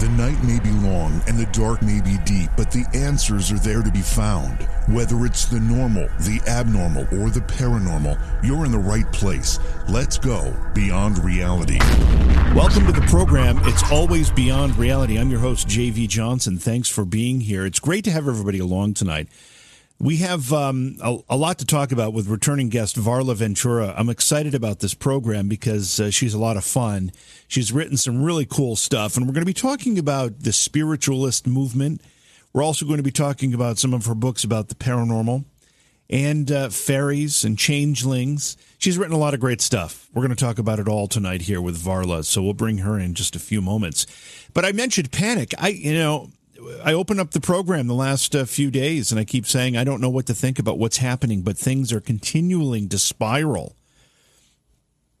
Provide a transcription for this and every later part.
The night may be long and the dark may be deep, but the answers are there to be found. Whether it's the normal, the abnormal, or the paranormal, you're in the right place. Let's go beyond reality. Welcome to the program. It's always beyond reality. I'm your host, JV Johnson. Thanks for being here. It's great to have everybody along tonight. We have um, a, a, lot to talk about with returning guest Varla Ventura. I'm excited about this program because uh, she's a lot of fun. She's written some really cool stuff, and we're going to be talking about the spiritualist movement. We're also going to be talking about some of her books about the paranormal and uh, fairies and changelings. She's written a lot of great stuff. We're going to talk about it all tonight here with Varla, so we'll bring her in just a few moments. But I mentioned panic. I, you know, I opened up the program the last uh, few days, and I keep saying I don't know what to think about what's happening, but things are continuing to spiral.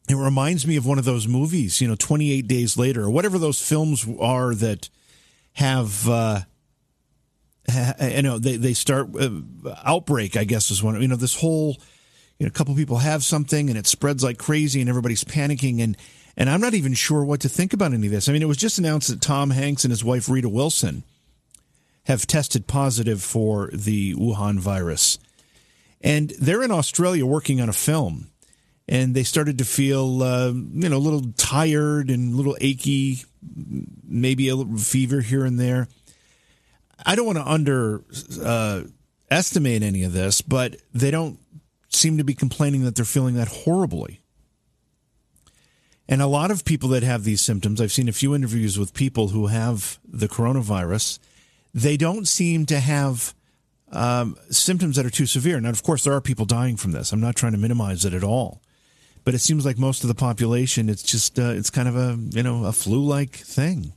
It reminds me of one of those movies, you know, 28 Days Later, or whatever those films are that have, uh, ha, you know, they, they start, uh, Outbreak, I guess, is one, you know, this whole, you know, a couple people have something and it spreads like crazy and everybody's panicking. And, and I'm not even sure what to think about any of this. I mean, it was just announced that Tom Hanks and his wife, Rita Wilson, have tested positive for the Wuhan virus. And they're in Australia working on a film. And they started to feel, uh, you know, a little tired and a little achy, maybe a little fever here and there. I don't want to underestimate uh, any of this, but they don't seem to be complaining that they're feeling that horribly. And a lot of people that have these symptoms, I've seen a few interviews with people who have the coronavirus, they don't seem to have um, symptoms that are too severe. Now, of course, there are people dying from this. I'm not trying to minimize it at all, but it seems like most of the population, it's just uh, it's kind of a you know a flu-like thing.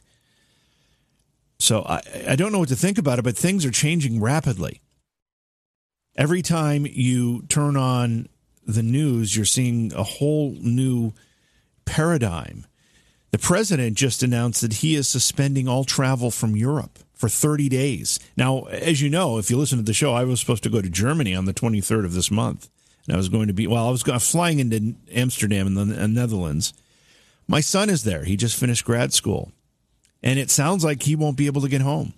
So I I don't know what to think about it, but things are changing rapidly. Every time you turn on the news, you're seeing a whole new paradigm. The president just announced that he is suspending all travel from Europe for 30 days. Now, as you know, if you listen to the show, I was supposed to go to Germany on the 23rd of this month. And I was going to be, well, I was flying into Amsterdam in the uh, Netherlands. My son is there. He just finished grad school. And it sounds like he won't be able to get home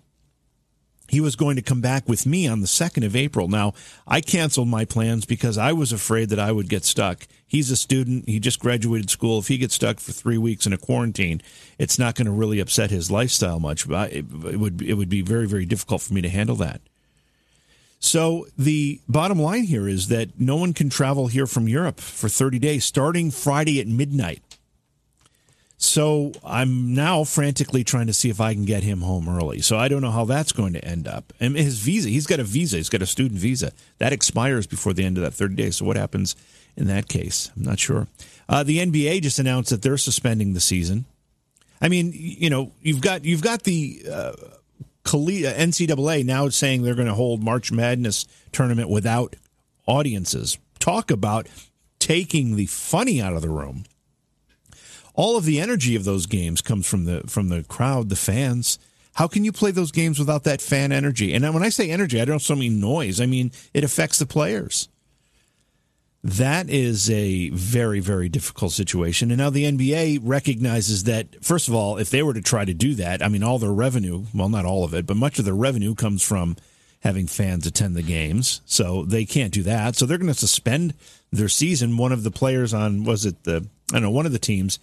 he was going to come back with me on the 2nd of April. Now, I canceled my plans because I was afraid that I would get stuck. He's a student. He just graduated school. If he gets stuck for three weeks in a quarantine, it's not going to really upset his lifestyle much. But it, would, it would be very, very difficult for me to handle that. So the bottom line here is that no one can travel here from Europe for 30 days, starting Friday at midnight. So I'm now frantically trying to see if I can get him home early. So I don't know how that's going to end up. And his visa, he's got a visa, he's got a student visa. That expires before the end of that 30 days. So what happens in that case? I'm not sure. Uh, the NBA just announced that they're suspending the season. I mean, you know, you've got you've got the uh, NCAA now saying they're going to hold March Madness tournament without audiences. Talk about taking the funny out of the room all of the energy of those games comes from the from the crowd, the fans. How can you play those games without that fan energy? And when I say energy, I don't so mean noise. I mean it affects the players. That is a very, very difficult situation. And now the NBA recognizes that, first of all, if they were to try to do that, I mean, all their revenue, well, not all of it, but much of their revenue comes from having fans attend the games. So they can't do that. So they're going to suspend their season. One of the players on, was it the, I don't know, one of the teams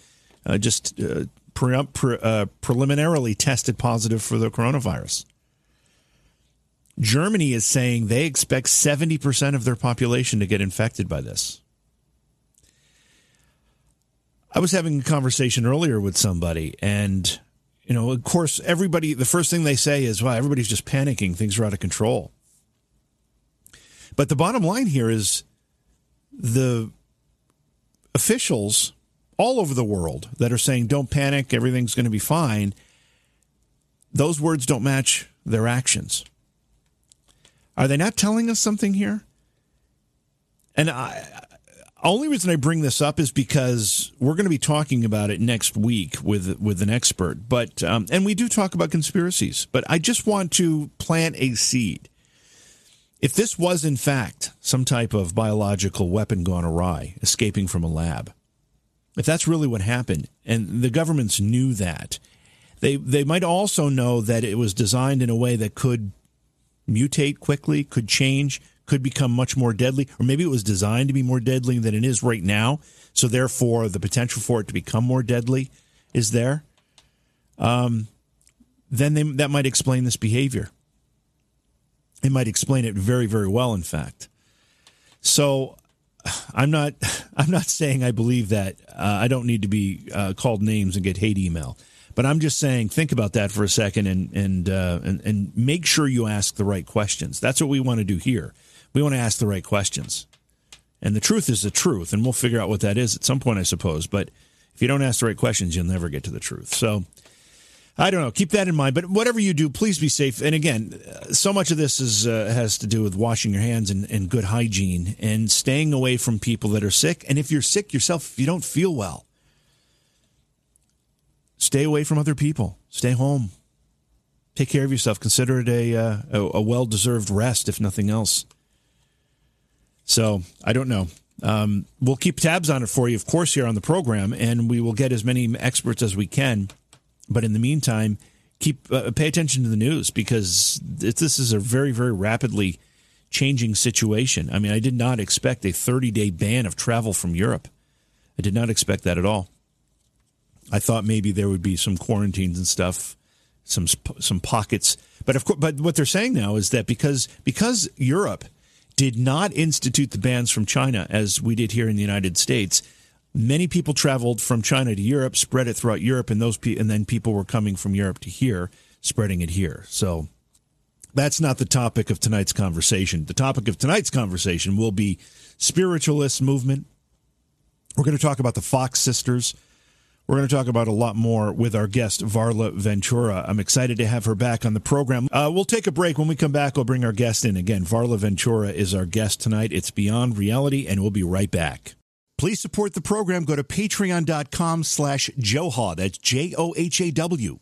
uh, just uh, pre- pre- uh, preliminarily tested positive for the coronavirus. Germany is saying they expect 70% of their population to get infected by this. I was having a conversation earlier with somebody, and, you know, of course, everybody, the first thing they say is, well, everybody's just panicking. Things are out of control. But the bottom line here is the officials all over the world that are saying, don't panic, everything's going to be fine, those words don't match their actions. Are they not telling us something here? And I, only reason I bring this up is because we're going to be talking about it next week with with an expert. But um, and we do talk about conspiracies. But I just want to plant a seed. If this was in fact some type of biological weapon gone awry, escaping from a lab, if that's really what happened, and the governments knew that, They they might also know that it was designed in a way that could mutate quickly, could change, could become much more deadly, or maybe it was designed to be more deadly than it is right now. So therefore, the potential for it to become more deadly is there. Um, then they, that might explain this behavior. It might explain it very, very well. In fact, so I'm not. I'm not saying I believe that. Uh, I don't need to be uh, called names and get hate email. But I'm just saying, think about that for a second and and, uh, and and make sure you ask the right questions. That's what we want to do here. We want to ask the right questions, and the truth is the truth, and we'll figure out what that is at some point, I suppose. But if you don't ask the right questions, you'll never get to the truth. So. I don't know. Keep that in mind. But whatever you do, please be safe. And again, so much of this is uh, has to do with washing your hands and, and good hygiene and staying away from people that are sick. And if you're sick yourself, if you don't feel well, stay away from other people. Stay home. Take care of yourself. Consider it a uh, a, well deserved rest, if nothing else. So I don't know. Um, we'll keep tabs on it for you, of course, here on the program, and we will get as many experts as we can. But in the meantime, keep uh, pay attention to the news because this is a very, very rapidly changing situation. I mean, I did not expect a 30 day ban of travel from Europe. I did not expect that at all. I thought maybe there would be some quarantines and stuff, some some pockets. But of course, but what they're saying now is that because because Europe did not institute the bans from China as we did here in the United States, many people traveled from China to Europe, spread it throughout Europe, and those pe- and then people were coming from Europe to here, spreading it here. So that's not the topic of tonight's conversation. The topic of tonight's conversation will be spiritualist movement. We're going to talk about the Fox sisters. We're going to talk about a lot more with our guest, Varla Ventura. I'm excited to have her back on the program. Uh, we'll take a break. When we come back, we'll bring our guest in again. Varla Ventura is our guest tonight. It's Beyond Reality, and we'll be right back. Please support the program. Go to patreon.com slash Johhaw. That's J O H A W.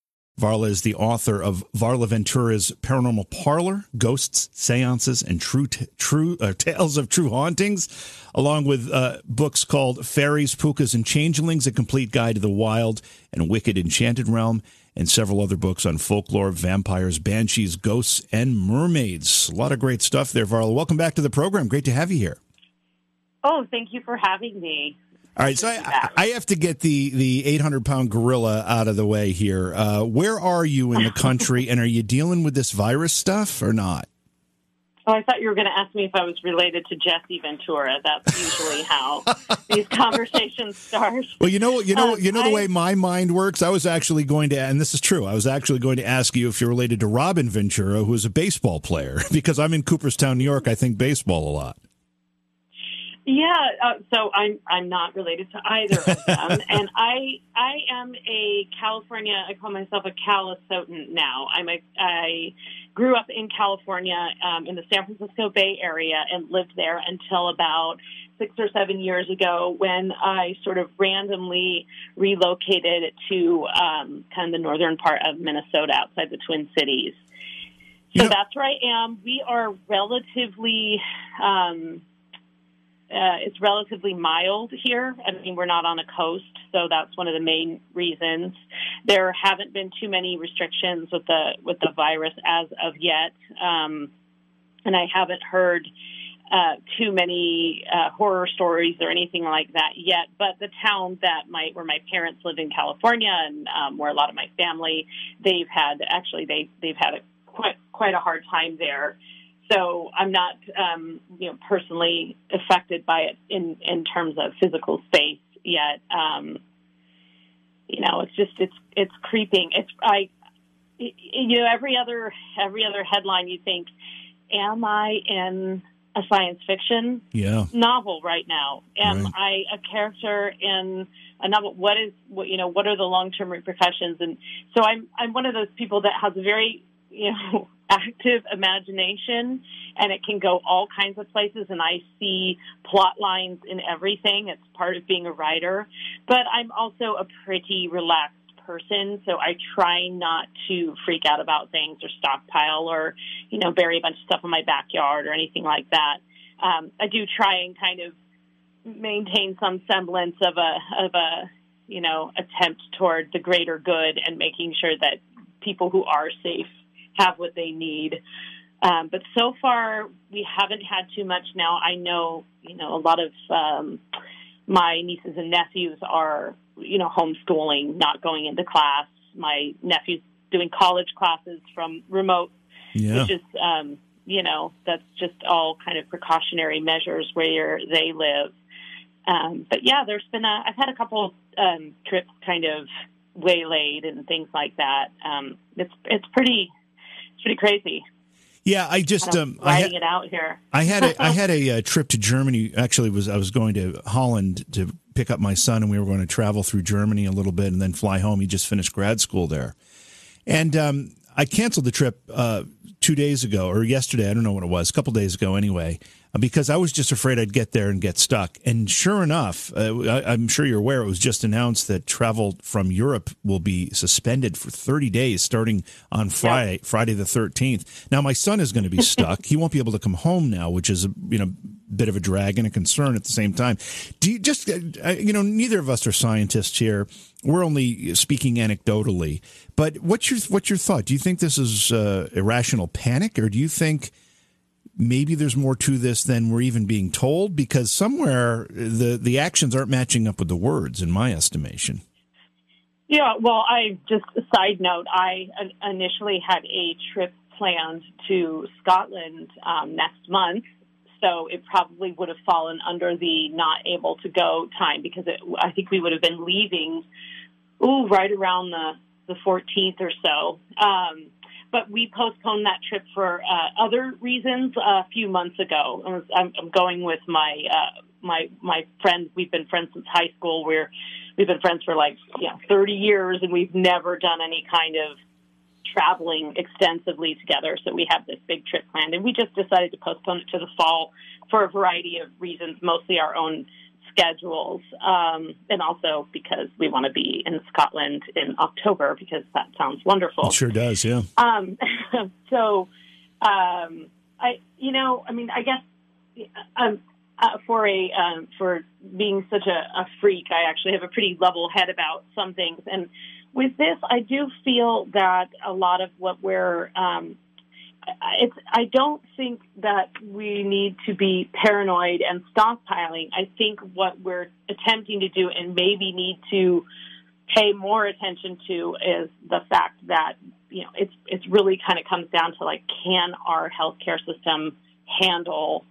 Varla is the author of Varla Ventura's Paranormal Parlor, Ghosts, Seances, and True t- True uh, Tales of True Hauntings, along with uh, books called Fairies, Pookas, and Changelings, A Complete Guide to the Wild and Wicked Enchanted Realm, and several other books on folklore, vampires, banshees, ghosts, and mermaids. A lot of great stuff there, Varla. Welcome back to the program. Great to have you here. Oh, thank you for having me. All right, so I, I, have to get the the 800 pound gorilla out of the way here. Uh, where are you in the country, and are you dealing with this virus stuff or not? Oh, I thought you were going to ask me if I was related to Jesse Ventura. That's usually how these conversations start. Well, you know, you know, um, you know the I, way my mind works. I was actually going to, and this is true. I was actually going to ask you if you're related to Robin Ventura, who is a baseball player, because I'm in Cooperstown, New York. I think baseball a lot. Yeah, uh, so I'm I'm not related to either of them, and I I am a California. I call myself a Calisotan now. I'm a I grew up in California um, in the San Francisco Bay Area and lived there until about six or seven years ago when I sort of randomly relocated to um, kind of the northern part of Minnesota outside the Twin Cities. So that's where I am. We are relatively. Um, uh, it's relatively mild here. I mean, we're not on a coast, so that's one of the main reasons. There haven't been too many restrictions with the with the virus as of yet, um, and I haven't heard uh, too many uh, horror stories or anything like that yet. But the town that my where my parents live in California and um, where a lot of my family, they've had actually they they've had a quite quite a hard time there so I'm not, um, you know, personally affected by it in in terms of physical space yet. Um, you know, it's just it's it's creeping. It's I, you know, every other every other headline you think, am I in a science fiction yeah. novel right now. Am Right. I a character in a novel? What is what you know? What are the long term repercussions? And so I'm I'm one of those people that has a very you know active imagination, and it can go all kinds of places. And I see plot lines in everything. It's part of being a writer. But I'm also a pretty relaxed person, so I try not to freak out about things or stockpile or, you know, bury a bunch of stuff in my backyard or anything like that. Um, I do try and kind of maintain some semblance of a of a you know attempt toward the greater good and making sure that people who are safe have what they need. Um, but so far, we haven't had too much. Now I know you know a lot of um, my nieces and nephews are you know homeschooling, not going into class. My nephew's doing college classes from remote Yeah. which is um, you know that's just all kind of precautionary measures where they live. Um, but yeah, there's been a I've had a couple um, trips kind of waylaid and things like that. Um, it's it's pretty it's pretty crazy. Yeah, I just um, I, riding ha- it out here. I had a, I had a, uh trip to Germany. Actually, was I was going to Holland to pick up my son, and we were going to travel through Germany a little bit and then fly home. He just finished grad school there, and um, I canceled the trip uh, two days ago or yesterday. I don't know what it was, a couple days ago anyway, because I was just afraid I'd get there and get stuck. And sure enough, uh, I, I'm sure you're aware it was just announced that travel from Europe will be suspended for 30 days starting on Friday, Friday the 13th. Now my son is going to be stuck. he won't be able to come home now, which is a you know bit of a drag and a concern at the same time. Do you just uh, you know neither of us are scientists here. We're only speaking anecdotally. But what's your what's your thought? Do you think this is uh, irrational panic, or do you think maybe there's more to this than we're even being told? Because somewhere the the actions aren't matching up with the words, in my estimation. Yeah, well, I just side note. I initially had a trip planned to Scotland um, next month, so it probably would have fallen under the not able to go time because it, I think we would have been leaving, ooh, right around the the 14th or so. Um, but we postponed that trip for uh, other reasons a few months ago. I'm, I'm going with my uh, my my friend. We've been friends since high school. We're we've been friends for like you know 30 years, and we've never done any kind of traveling extensively together. So we have this big trip planned, and we just decided to postpone it to the fall for a variety of reasons, mostly our own schedules, um, and also because we want to be in Scotland in October because that sounds wonderful. It sure does, yeah. Um, so, um, I, you know, I mean, I guess um, uh, for a um, for being such a, a freak, I actually have a pretty level head about some things, and with this, I do feel that a lot of what we're um, it's, I don't think that we need to be paranoid and stockpiling. I think what we're attempting to do and maybe need to pay more attention to is the fact that you know it's it's really kind of comes down to like can our healthcare system handle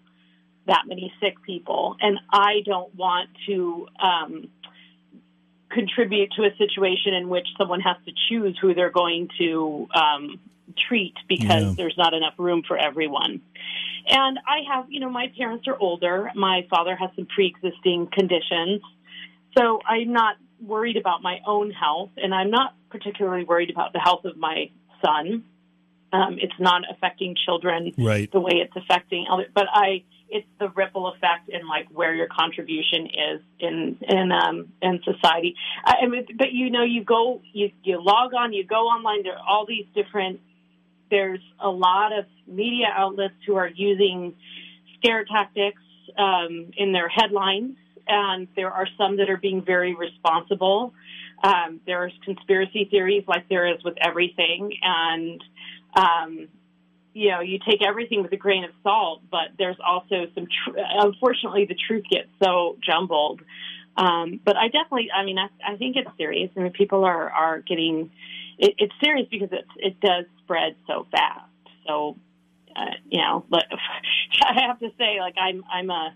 that many sick people and I don't want to um, contribute to a situation in which someone has to choose who they're going to um, treat because Yeah. there's not enough room for everyone. And I have, you know, my parents are older. My father has some pre-existing conditions. So I'm not worried about my own health, and I'm not particularly worried about the health of my son. Um, it's not affecting children Right. the way it's affecting other, but I, it's the ripple effect in like where your contribution is in in um in society. I, I mean, but you know, you go, you you log on, you go online. There are all these different. There's a lot of media outlets who are using scare tactics um, in their headlines, and there are some that are being very responsible. Um, there's conspiracy theories, like there is with everything, and um, you know, you take everything with a grain of salt, but there's also some, tr- unfortunately, the truth gets so jumbled. Um, but I definitely, I mean, I, I think it's serious. I mean, people are, are getting, it, it's serious because it, it does spread so fast. So, uh, you know, but I have to say, like, I'm, I'm a,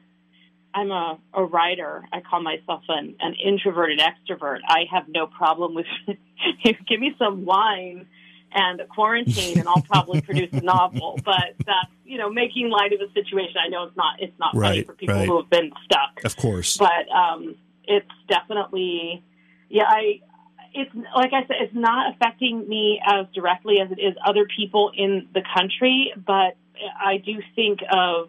I'm a, a writer. I call myself an, an introverted extrovert. I have no problem with, give me some wine and a quarantine, and I'll probably produce a novel. But that's you know making light of a situation. I know it's not it's not funny Right, for people right. who have been stuck Of course. but um, it's definitely, yeah, I. It's like I said, it's not affecting me as directly as it is other people in the country, but I do think of,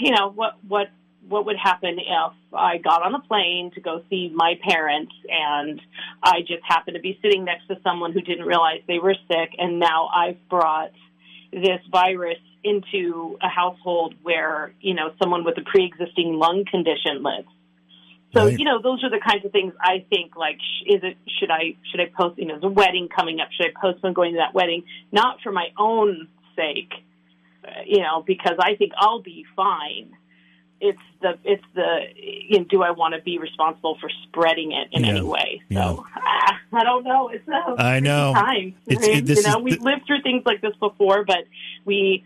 you know, what what what would happen if I got on a plane to go see my parents and I just happened to be sitting next to someone who didn't realize they were sick, and now I've brought this virus into a household where you know someone with a pre-existing lung condition lives. So Right. you know those are the kinds of things I think like is it should I should I post you know there's a wedding coming up should I postpone going to that wedding not for my own sake uh, you know because I think I'll be fine it's the it's the you know, do I want to be responsible for spreading it in Yeah. any way Yeah. so ah, I don't know it's a I know. time It's- it- you know is we've lived through things like this before but we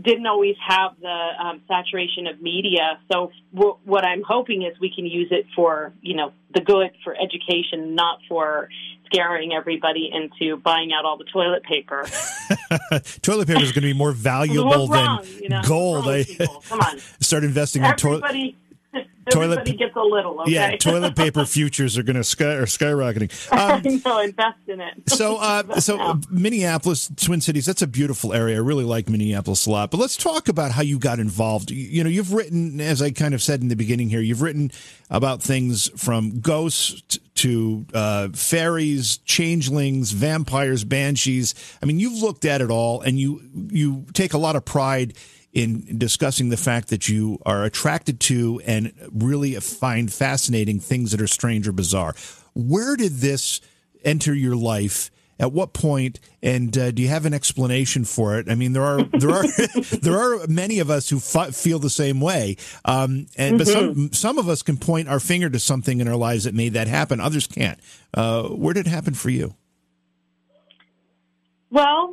didn't always have the um, saturation of media. So w- what I'm hoping is we can use it for you know the good for education, not for scaring everybody into buying out all the toilet paper. toilet paper is going to be more valuable What's than? You know, gold. wrong I? Come on, start investing in toilet. Toilet Everybody gets a little. Okay? Yeah, toilet paper futures are going to sky are skyrocketing. Um, know, invest in it. so, uh, so now. Minneapolis, Twin Cities, that's a beautiful area. I really like Minneapolis a lot. But let's talk about how you got involved. You, you know, you've written, as I kind of said in the beginning here, you've written about things from ghosts to uh, fairies, changelings, vampires, banshees. I mean, you've looked at it all, and you you take a lot of pride in discussing the fact that you are attracted to and really find fascinating things that are strange or bizarre. Where did this enter your life? At what point? And uh, do you have an explanation for it? I mean, there are there are there are many of us who f- feel the same way, um, and but some some of us can point our finger to something in our lives that made that happen. Others can't. Uh, where did it happen for you? Well,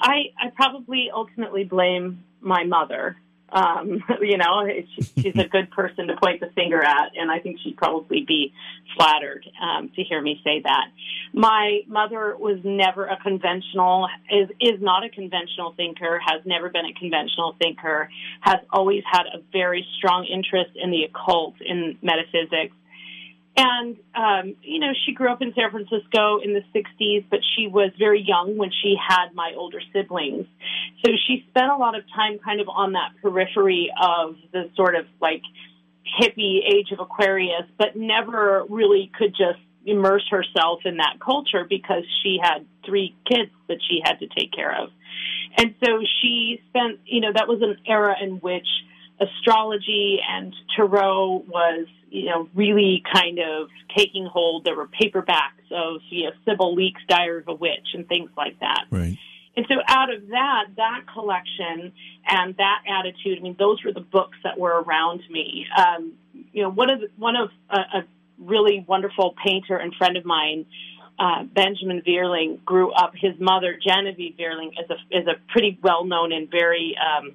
I I probably ultimately blame my mother. Um, you know, she, she's a good person to point the finger at, and I think she'd probably be flattered um, to hear me say that. My mother was never a conventional, is is not a conventional thinker, has never been a conventional thinker, has always had a very strong interest in the occult, in metaphysics. And, um, you know, she grew up in San Francisco in the 60s, but she was very young when she had my older siblings. So she spent a lot of time kind of on that periphery of the sort of like hippie age of Aquarius, but never really could just immerse herself in that culture because she had three kids that she had to take care of. And so she spent, you know, that was an era in which astrology and tarot was, you know, really kind of taking hold. There were paperbacks of, you know, Sybil Leek's Diary of a Witch and things like that. Right. And so out of that, that collection and that attitude, I mean, those were the books that were around me. Um, you know, one of the, one of a, a really wonderful painter and friend of mine, uh, Benjamin Vierling grew up. His mother, Genevieve Vierling, is a is a pretty well known and very um,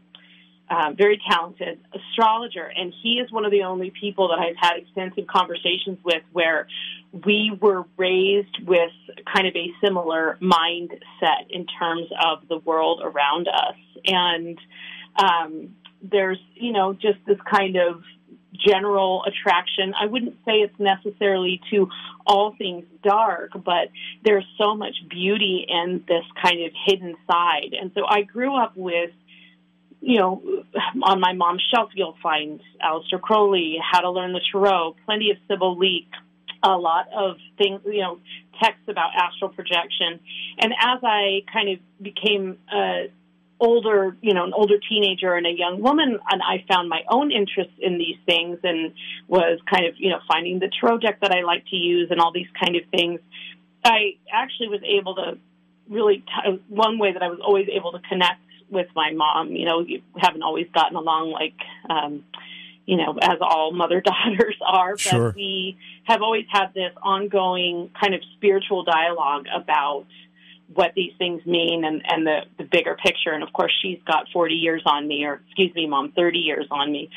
uh, very talented astrologer, and he is one of the only people that I've had extensive conversations with where we were raised with kind of a similar mindset in terms of the world around us. And um, there's, you know, just this kind of general attraction. I wouldn't say it's necessarily to all things dark, but there's so much beauty in this kind of hidden side. And so I grew up with you know, on my mom's shelf, you'll find Aleister Crowley, How to Learn the Tarot, plenty of Sybil Leek, a lot of things, you know, texts about astral projection. And as I kind of became a older, you know, an older teenager and a young woman, and I found my own interest in these things and was kind of, you know, finding the tarot deck that I like to use and all these kind of things. I actually was able to really, t- one way that I was always able to connect with my mom. You know, you haven't always gotten along like, um, you know, as all mother daughters are, but Sure. we have always had this ongoing kind of spiritual dialogue about what these things mean and, and the, the bigger picture. And of course, she's got 40 years on me, or excuse me, mom, 30 years on me.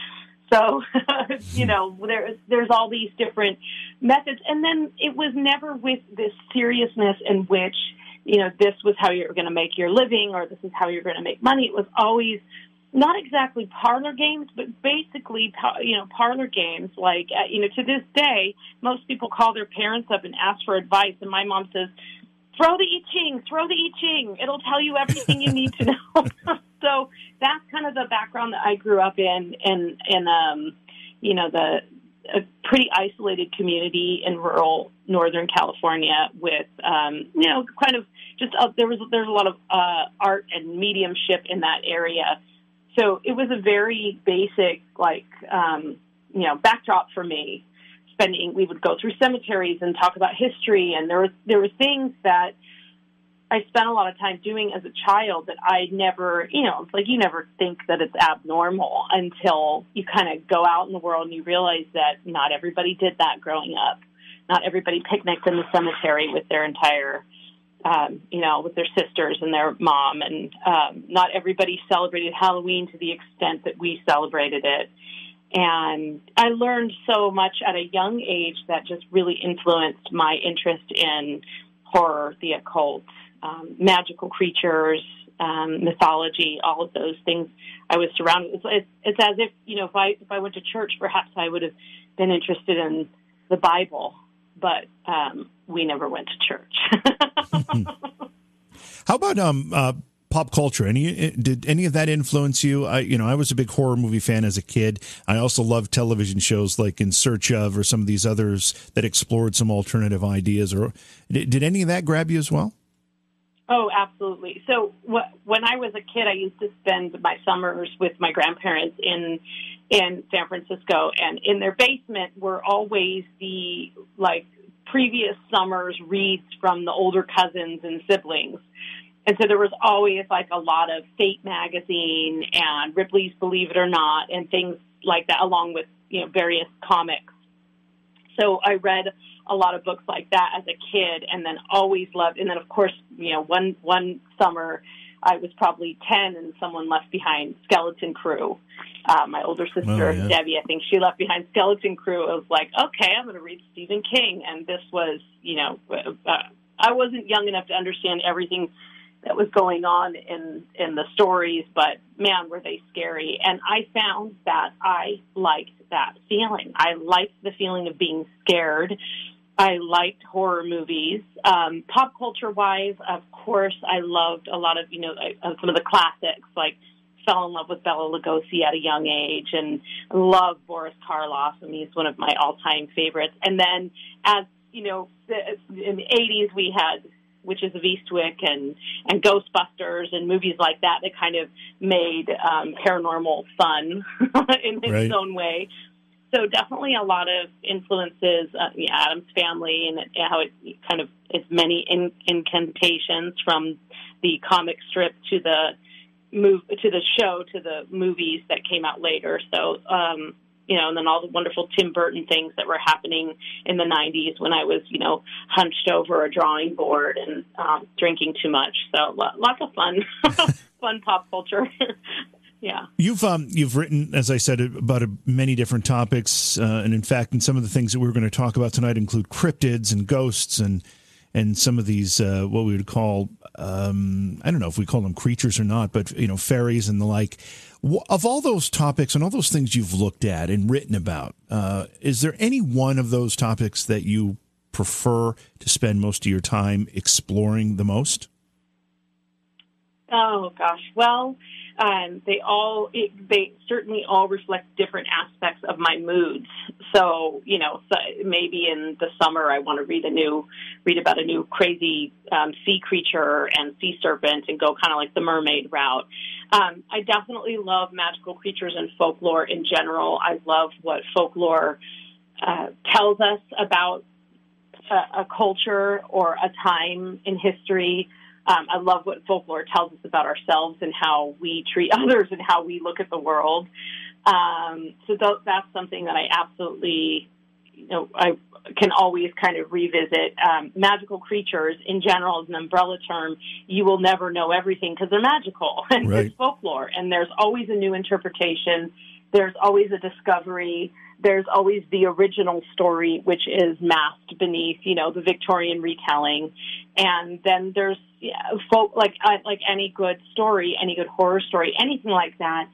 So, you know, there's there's all these different methods, and then it was never with this seriousness in which you know, this was how you're going to make your living or this is how you're going to make money. It was always not exactly parlor games, but basically, you know, parlor games. Like, uh, you know, to this day, most people call their parents up and ask for advice, and my mom says, "Throw the I Ching, throw the I Ching. It'll tell you everything you need to know." so that's kind of the background that I grew up in, in, in, um, you know, the a pretty isolated community in rural Northern California with, um, you know, kind of just uh, there was there's a lot of uh, art and mediumship in that area so it was a very basic, like, um, you know, backdrop for me. Spending, we would go through cemeteries and talk about history, and there was there were things that I spent a lot of time doing as a child that I never, you know, it's like you never think that it's abnormal until you kind of go out in the world and you realize that not everybody did that growing up. Not everybody picnicked in the cemetery with their entire um, you know, with their sisters and their mom. And um, not everybody celebrated Halloween to the extent that we celebrated it. And I learned so much at a young age that just really influenced my interest in horror, the occult, um, magical creatures, um, mythology, all of those things. I was surrounded. It's, it's, it's as if you know, if I if I went to church, perhaps I would have been interested in the Bible but um, we never went to church. How about um, uh, pop culture? Any did any of that influence you? I you know I was a big horror movie fan as a kid. I also loved television shows like In Search of or some of these others that explored some alternative ideas. Or did, did any of that grab you as well? Oh, absolutely. So wh- when I was a kid, I used to spend my summers with my grandparents in in San Francisco, and in their basement were always the like previous summer's reads from the older cousins and siblings. And so there was always like a lot of Fate magazine and Ripley's Believe It or Not and things like that, along with you know various comics. So I read a lot of books like that as a kid, and then always loved. And then of course, you know, one one summer I was probably 10 and someone left behind Skeleton Crew. Uh, my older sister, oh, yeah. Debbie, I think she left behind Skeleton Crew. I was like, okay, I'm going to read Stephen King. And this was, you know, uh, I wasn't young enough to understand everything that was going on in, in the stories, but man, were they scary. And I found that I liked that feeling. I liked the feeling of being scared I liked horror movies. Um, pop culture wise, of course, I loved a lot of, you know, uh, some of the classics, like fell in love with Bela Lugosi at a young age and love Boris Karloff. I mean, he's one of my all time favorites. And then as, you know, the, in the 80s, we had Witches of Eastwick and, and Ghostbusters and movies like that that kind of made um, paranormal fun in its right. own way so definitely a lot of influences. Uh, the Addams family and how it kind of is many in, incantations from the comic strip to the move to the show to the movies that came out later. So um, you know, and then all the wonderful Tim Burton things that were happening in the '90s when I was you know hunched over a drawing board and um, drinking too much. So lots of fun, fun pop culture. yeah. You've um, you've written, as I said, about a, many different topics, uh, and in fact, and some of the things that we're going to talk about tonight include cryptids and ghosts and and some of these uh, what we would call um, I don't know if we call them creatures or not, but you know fairies and the like. Of all those topics and all those things you've looked at and written about, uh, is there any one of those topics that you prefer to spend most of your time exploring the most? Oh gosh, well um, they all it, they certainly all reflect different aspects of my moods. So you know, so maybe in the summer I want to read a new read about a new crazy um, sea creature and sea serpent and go kind of like the mermaid route. Um, I definitely love magical creatures and folklore in general. I love what folklore uh, tells us about a, a culture or a time in history. Um, I love what folklore tells us about ourselves and how we treat others and how we look at the world. Um, so th- that's something that I absolutely, you know, I can always kind of revisit. Um, magical creatures in general is an umbrella term. You will never know everything because they're magical and right. it's folklore, and there's always a new interpretation. There's always a discovery there's always the original story, which is masked beneath, you know, the Victorian retelling. And then there's yeah, folk like uh, like any good story, any good horror story, anything like that.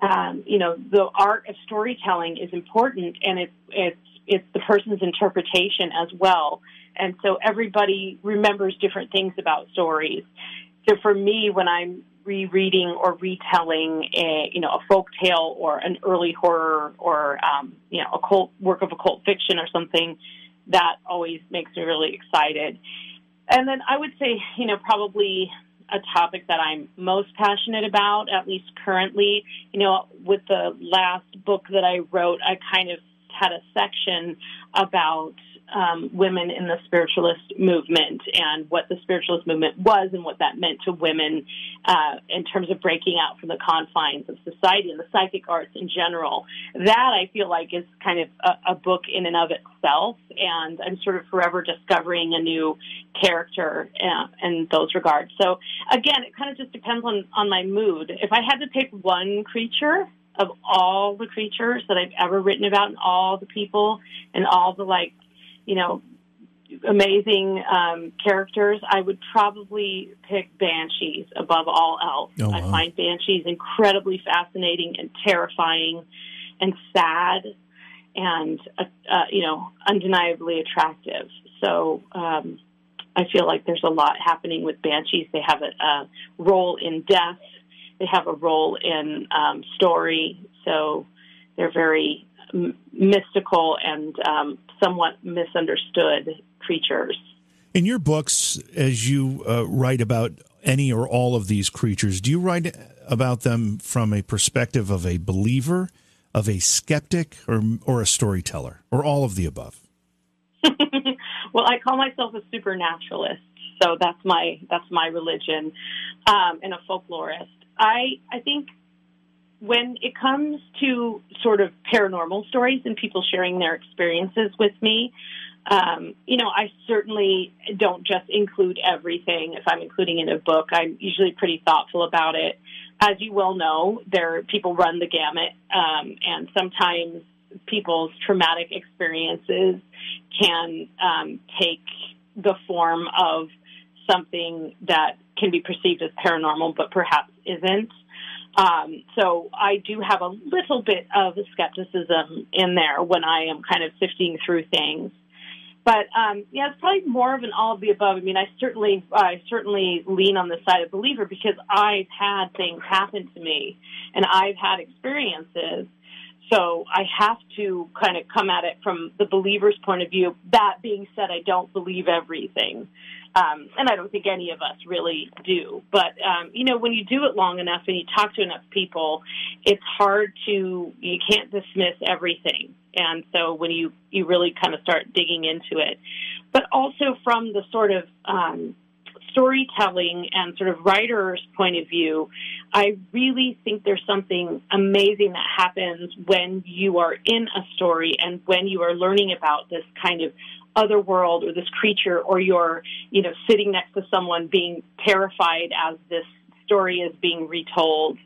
Um, you know, the art of storytelling is important, and it's it's it's the person's interpretation as well. And so everybody remembers different things about stories. So for me, when I'm rereading or retelling a you know a folk tale or an early horror or um, you know a cult work of occult fiction or something, that always makes me really excited. And then I would say, you know, probably a topic that I'm most passionate about, at least currently. You know, with the last book that I wrote, I kind of had a section about um, women in the spiritualist movement and what the spiritualist movement was and what that meant to women uh, in terms of breaking out from the confines of society and the psychic arts in general. That I feel like is kind of a, a book in and of itself, and I'm sort of forever discovering a new character uh, in those regards. So again, it kind of just depends on on my mood. If I had to pick one creature of all the creatures that I've ever written about and all the people and all the like you know, amazing um, characters, I would probably pick Banshees above all else. Oh, wow. I find Banshees incredibly fascinating and terrifying and sad and, uh, uh, you know, undeniably attractive. So um, I feel like there's a lot happening with Banshees. They have a, a role in death, they have a role in um, story. So they're very mystical and um, somewhat misunderstood creatures. In your books, as you uh, write about any or all of these creatures, do you write about them from a perspective of a believer, of a skeptic, or or a storyteller, or all of the above? well, I call myself a supernaturalist, so that's my that's my religion, um, and a folklorist. I I think when it comes to sort of paranormal stories and people sharing their experiences with me, um, you know, I certainly don't just include everything. If I'm including in a book, I'm usually pretty thoughtful about it. As you well know, there people run the gamut, um, and sometimes people's traumatic experiences can um, take the form of something that can be perceived as paranormal, but perhaps isn't. Um, so I do have a little bit of skepticism in there when I am kind of sifting through things. But um, yeah, it's probably more of an all of the above. I mean, I certainly, I certainly lean on the side of believer because I've had things happen to me, and I've had experiences. So I have to kind of come at it from the believer's point of view. That being said, I don't believe everything. Um, and I don't think any of us really do. But, um, you know, when you do it long enough and you talk to enough people, it's hard to, you can't dismiss everything. And so when you, you really kind of start digging into it, but also from the sort of, um, storytelling and sort of writer's point of view, I really think there's something amazing that happens when you are in a story and when you are learning about this kind of other world or this creature or you're, you know, sitting next to someone being terrified as this story is being retold.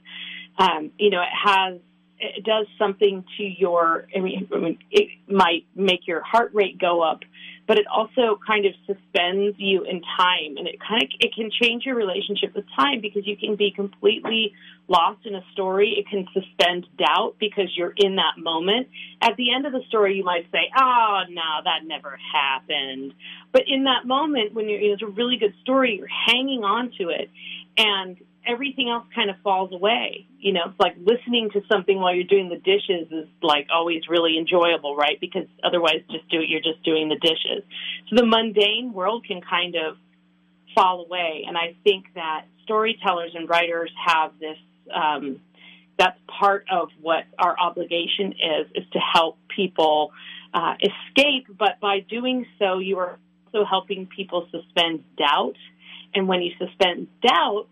Um, you know, it has, it does something to your, I mean, it might make your heart rate go up, but it also kind of suspends you in time and it kind of, it can change your relationship with time because you can be completely lost in a story, it can suspend doubt because you're in that moment. At the end of the story, you might say, "Oh, no, that never happened." But in that moment, when you're, it's a really good story, you're hanging on to it, and everything else kind of falls away. You know, it's like listening to something while you're doing the dishes is like always really enjoyable, right? Because otherwise, just do it. You're just doing the dishes. So the mundane world can kind of fall away, and I think that storytellers and writers have this um, that's part of what our obligation is is to help people uh, escape but by doing so you are also helping people suspend doubt and when you suspend doubt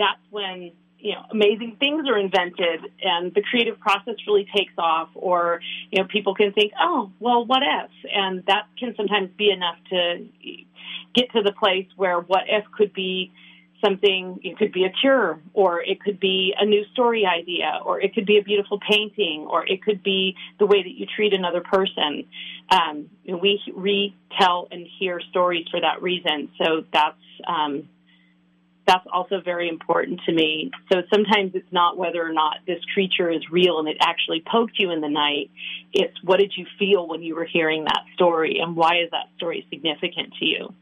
that's when you know amazing things are invented and the creative process really takes off or you know people can think oh well what if and that can sometimes be enough to get to the place where what if could be something, it could be a cure, or it could be a new story idea, or it could be a beautiful painting, or it could be the way that you treat another person. Um, we retell and hear stories for that reason. So that's, um, that's also very important to me. So sometimes it's not whether or not this creature is real and it actually poked you in the night. It's what did you feel when you were hearing that story and why is that story significant to you?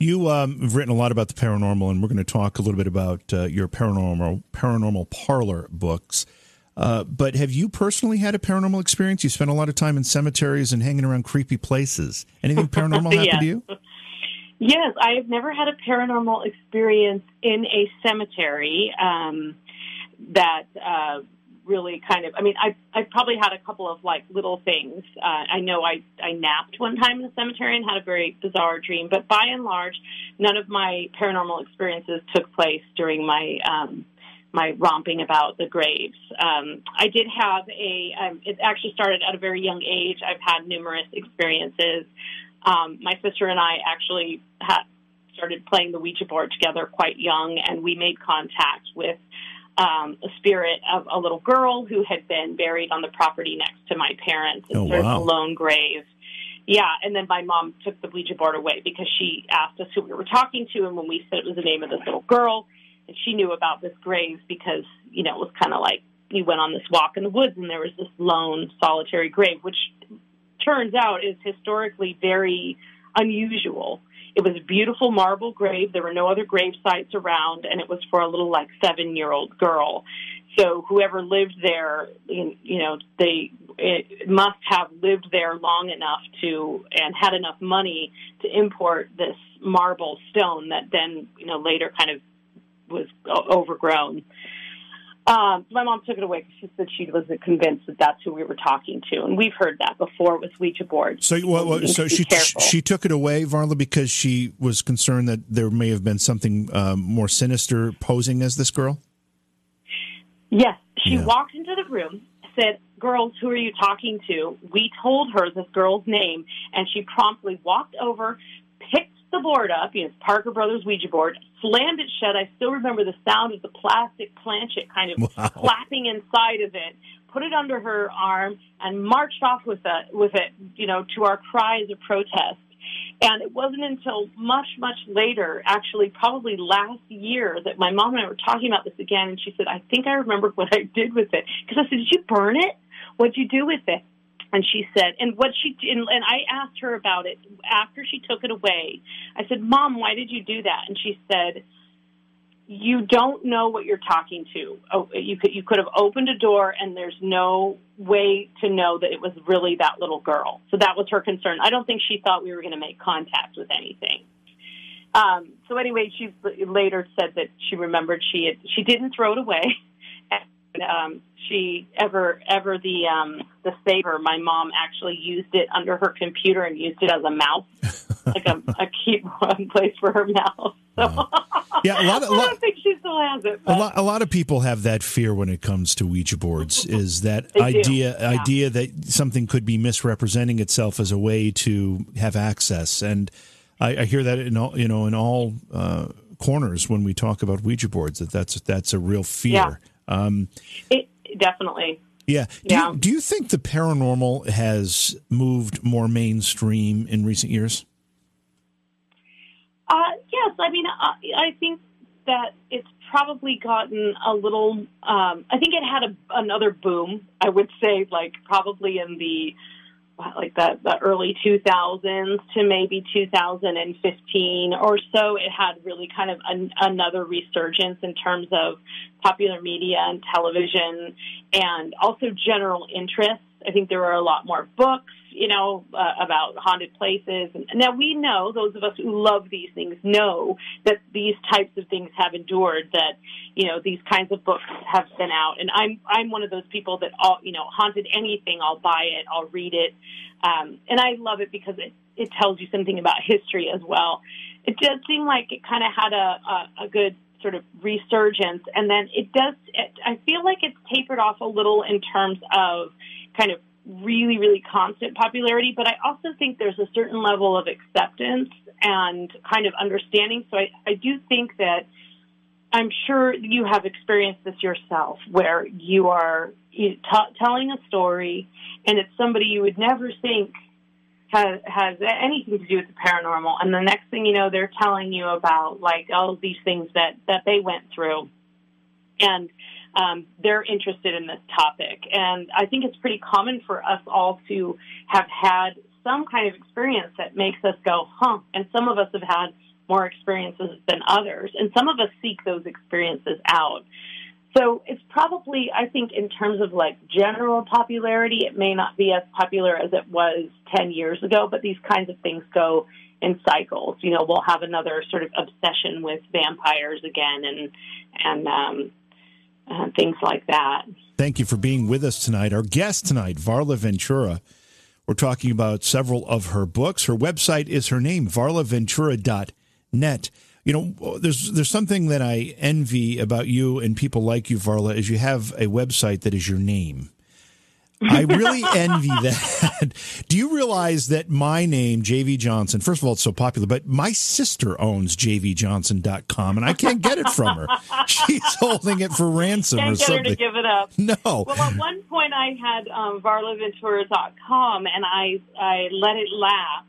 You um, have written a lot about the paranormal, and we're going to talk a little bit about uh, your paranormal paranormal parlor books. Uh, but have you personally had a paranormal experience? You spent a lot of time in cemeteries and hanging around creepy places. Anything paranormal yes. happened to you? Yes, I have never had a paranormal experience in a cemetery um, that uh, really kind of. I mean, I I probably had a couple of like little things. Uh, I know I I napped one time in the cemetery and had a very bizarre dream, but by and large, none of my paranormal experiences took place during my. Um, my romping about the graves. Um, I did have a. Um, it actually started at a very young age. I've had numerous experiences. Um, my sister and I actually had started playing the Ouija board together quite young, and we made contact with um, a spirit of a little girl who had been buried on the property next to my parents in oh, sort wow. of a lone grave. Yeah, and then my mom took the Ouija board away because she asked us who we were talking to, and when we said it was the name of this little girl, and she knew about this grave because you know it was kind of like we went on this walk in the woods, and there was this lone solitary grave, which turns out is historically very unusual. It was a beautiful marble grave. There were no other grave sites around, and it was for a little like seven year old girl. So whoever lived there, you know, they must have lived there long enough to and had enough money to import this marble stone that then, you know, later kind of was overgrown. Um, my mom took it away because she said she wasn't convinced that that's who we were talking to, and we've heard that before with Ouija boards. So, well, well, so she careful. she took it away, Varla, because she was concerned that there may have been something um, more sinister posing as this girl. Yes, she Yeah. walked into the room, said, "Girls, who are you talking to?" We told her this girl's name, and she promptly walked over, the board up, you know, Parker Brothers Ouija board, slammed it shut. I still remember the sound of the plastic planchette kind of Wow. flapping inside of it. Put it under her arm and marched off with it, with it, you know, to our cries of protest. And it wasn't until much, much later, actually, probably last year, that my mom and I were talking about this again. And she said, I think I remember what I did with it. Because I said, Did you burn it? What'd you do with it? And she said, and what she and, and I asked her about it after she took it away. I said, "Mom, why did you do that?" And she said, "You don't know what you're talking to. Oh, you could you could have opened a door, and there's no way to know that it was really that little girl." So that was her concern. I don't think she thought we were going to make contact with anything. Um, so anyway, she later said that she remembered she had, she didn't throw it away. Um, she ever ever the um, the saver. My mom actually used it under her computer and used it as a mouse, like a, a one place for her mouse. So Yeah, a lot of- a I don't think she still has it. A lot, a lot of people have that fear when it comes to Ouija boards. Is that idea yeah. idea that something could be misrepresenting itself as a way to have access? And I, I hear that in all you know in all uh, corners when we talk about Ouija boards that that's that's a real fear. Um, it, definitely. yeah. Do, Yeah. You, do you think the paranormal has moved more mainstream in recent years? Uh, yes, I mean, I, I think that it's probably gotten a little. Um, I think it had a, another boom. I would say, like probably in the like the, the early 2000s to maybe 2015 or so. It had really kind of an, another resurgence in terms of popular media and television, and also general interest. I think there were a lot more books, you know, uh, about haunted places. And now we know, those of us who love these things know that these types of things have endured, that, you know, these kinds of books have been out. And I'm, I'm one of those people that all, you know, haunted anything, I'll buy it, I'll read it. Um, and I love it because it, it tells you something about history as well. It does seem like it kind of had a, a, a good sort of resurgence. And then it does, it, I feel like it's tapered off a little in terms of kind of really, really constant popularity, but I also think there's a certain level of acceptance and kind of understanding. So I, I do think that I'm sure you have experienced this yourself where you are t- telling a story and it's somebody you would never think has has anything to do with the paranormal and the next thing you know they're telling you about like all these things that that they went through and um, they're interested in this topic. And i think it's pretty common for us all to have had some kind of experience that makes us go huh and some of us have had more experiences than others. And some of us seek those experiences out. So it's probably, I think, in terms of like general popularity, it may not be as popular as it was 10 years ago, but these kinds of things go in cycles. You know, we'll have another sort of obsession with vampires again and, and, um, uh, things like that. Thank you for being with us tonight. Our guest tonight, Varla Ventura. We're talking about several of her books. Her website is her name, varlaventura.net you know, there's there's something that I envy about you and people like you, Varla, is you have a website that is your name. I really envy that. Do you realize that my name, JV Johnson, first of all, it's so popular, but my sister owns jvjohnson.com and I can't get it from her. She's holding it for ransom can't or something. Get her to give it up. No. Well, at one point I had um, varlaventura.com and I, I let it lapse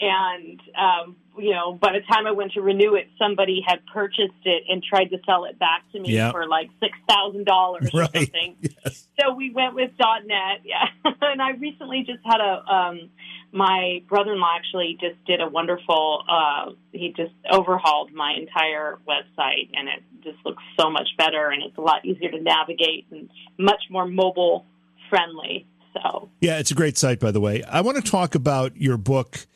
and um, you know, by the time I went to renew it, somebody had purchased it and tried to sell it back to me yep. for like six thousand dollars or something. Yes. So we went with .net, yeah. and I recently just had a um, my brother-in-law actually just did a wonderful. Uh, he just overhauled my entire website, and it just looks so much better, and it's a lot easier to navigate and much more mobile friendly. So yeah, it's a great site, by the way. I want to talk about your book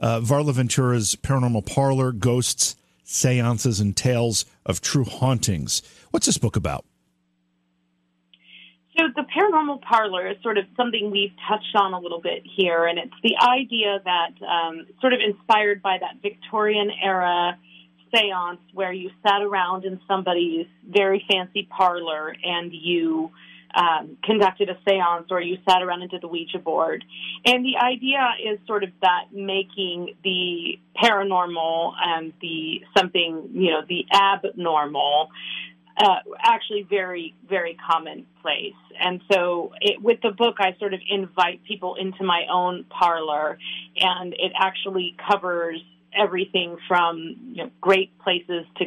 uh, Varla Ventura's Paranormal Parlor, Ghosts, Seances, and Tales of True Hauntings. What's this book about? So, the paranormal parlor is sort of something we've touched on a little bit here, and it's the idea that, um, sort of inspired by that Victorian era seance where you sat around in somebody's very fancy parlor and you um, conducted a seance or you sat around and did the Ouija board. And the idea is sort of that making the paranormal and the something, you know, the abnormal uh, actually very, very commonplace. And so it, with the book, I sort of invite people into my own parlor, and it actually covers everything from you know, great places to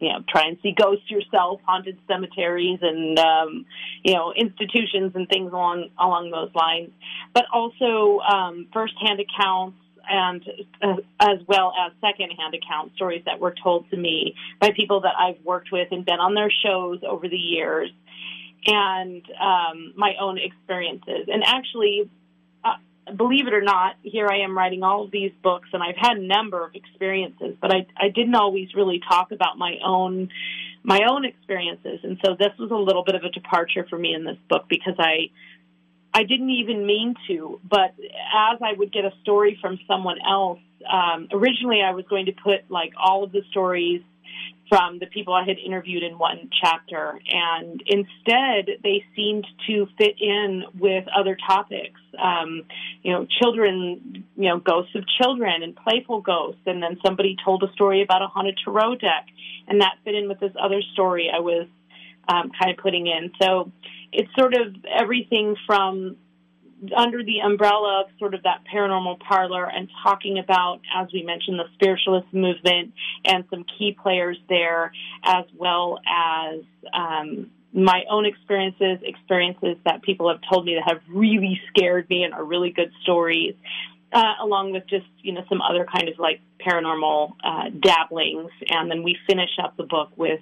you know, try and see ghosts yourself, haunted cemeteries and, um, you know, institutions and things along, along those lines, but also, um, firsthand accounts and uh, as well as secondhand account stories that were told to me by people that I've worked with and been on their shows over the years and, um, my own experiences. And actually, believe it or not, here I am writing all of these books, and I've had a number of experiences, but I, I didn't always really talk about my own my own experiences, and so this was a little bit of a departure for me in this book because I I didn't even mean to, but as I would get a story from someone else, um, originally I was going to put like all of the stories from the people I had interviewed in one chapter. And instead, they seemed to fit in with other topics. Um, you know, children, you know, ghosts of children and playful ghosts. And then somebody told a story about a haunted tarot deck, and that fit in with this other story I was um, kind of putting in. So it's sort of everything from under the umbrella of sort of that paranormal parlor and talking about, as we mentioned, the spiritualist movement and some key players there, as well as um, my own experiences, experiences that people have told me that have really scared me and are really good stories. Uh, along with just you know some other kind of like paranormal uh, dabblings, and then we finish up the book with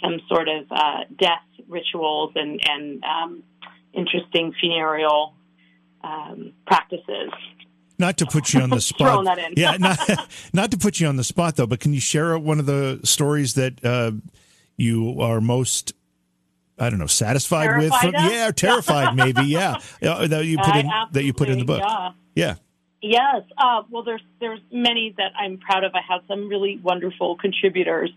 some sort of uh, death rituals and and um, interesting funereal um, practices. Not to put you on the spot. yeah, not, not to put you on the spot though, but can you share one of the stories that uh, you are most I don't know, satisfied terrified with? From, yeah, terrified maybe. Yeah, that you put in that you put in the book. Yeah. yeah. Yes. Uh, well, there's there's many that I'm proud of. I have some really wonderful contributors,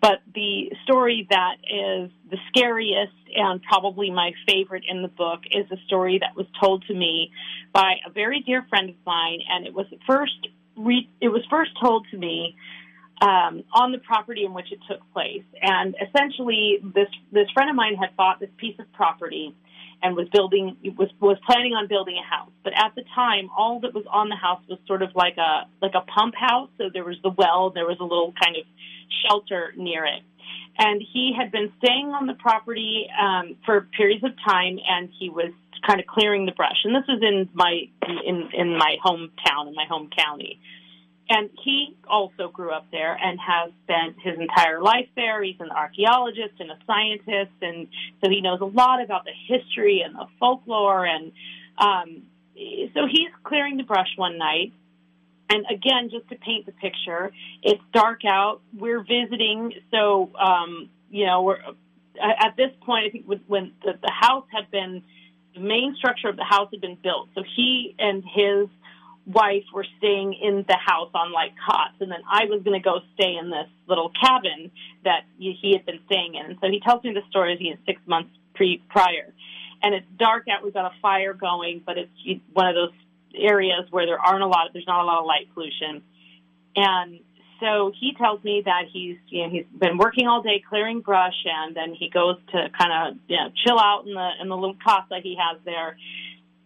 but the story that is the scariest and probably my favorite in the book is a story that was told to me by a very dear friend of mine, and it was first re- it was first told to me um, on the property in which it took place. And essentially, this this friend of mine had bought this piece of property and was building was was planning on building a house. But at the time, all that was on the house was sort of like a like a pump house. So there was the well, there was a little kind of shelter near it. And he had been staying on the property um, for periods of time, and he was kind of clearing the brush. And this was in my in in my hometown, in my home county. And he also grew up there and has spent his entire life there. He's an archaeologist and a scientist, and so he knows a lot about the history and the folklore. And um, so he's clearing the brush one night. And again, just to paint the picture, it's dark out. We're visiting, so um, you know, we're at this point. I think when the, the house had been, the main structure of the house had been built. So he and his wife were staying in the house on like cots, and then I was going to go stay in this little cabin that he had been staying in. And so he tells me the story. He is six months pre prior, and it's dark out. We've got a fire going, but it's one of those areas where there aren't a lot. Of, there's not a lot of light pollution, and so he tells me that he's you know he's been working all day clearing brush, and then he goes to kind of you know chill out in the in the little casa he has there,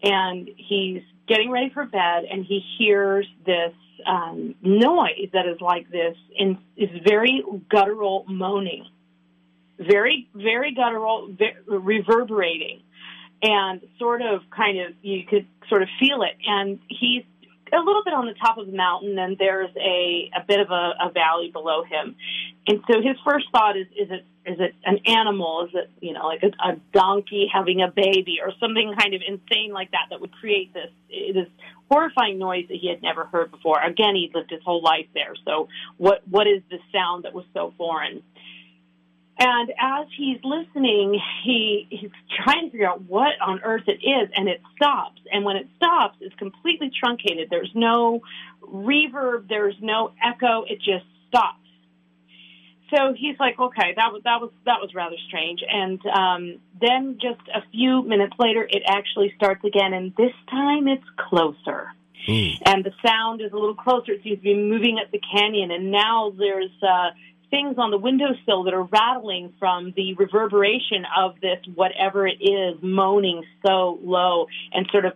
and he's getting ready for bed, and he hears this um, noise that is like this, and is very guttural moaning, very very guttural, very reverberating, and sort of kind of you could sort of feel it, and he's a little bit on the top of the mountain, and there's a, a bit of a, a valley below him. And so his first thought is, is it is it an animal? Is it you know like a, a donkey having a baby or something kind of insane like that that would create this this horrifying noise that he had never heard before? Again, he'd lived his whole life there, so what what is this sound that was so foreign? And as he's listening, he he's trying to figure out what on earth it is, and it stops. And when it stops, it's completely truncated. There's no reverb, there's no echo. It just stops. So he's like, okay, that was that was that was rather strange. And um, then just a few minutes later, it actually starts again, and this time it's closer. Mm. And the sound is a little closer. It seems to be moving up the canyon, and now there's uh, things on the windowsill that are rattling from the reverberation of this whatever it is moaning so low and sort of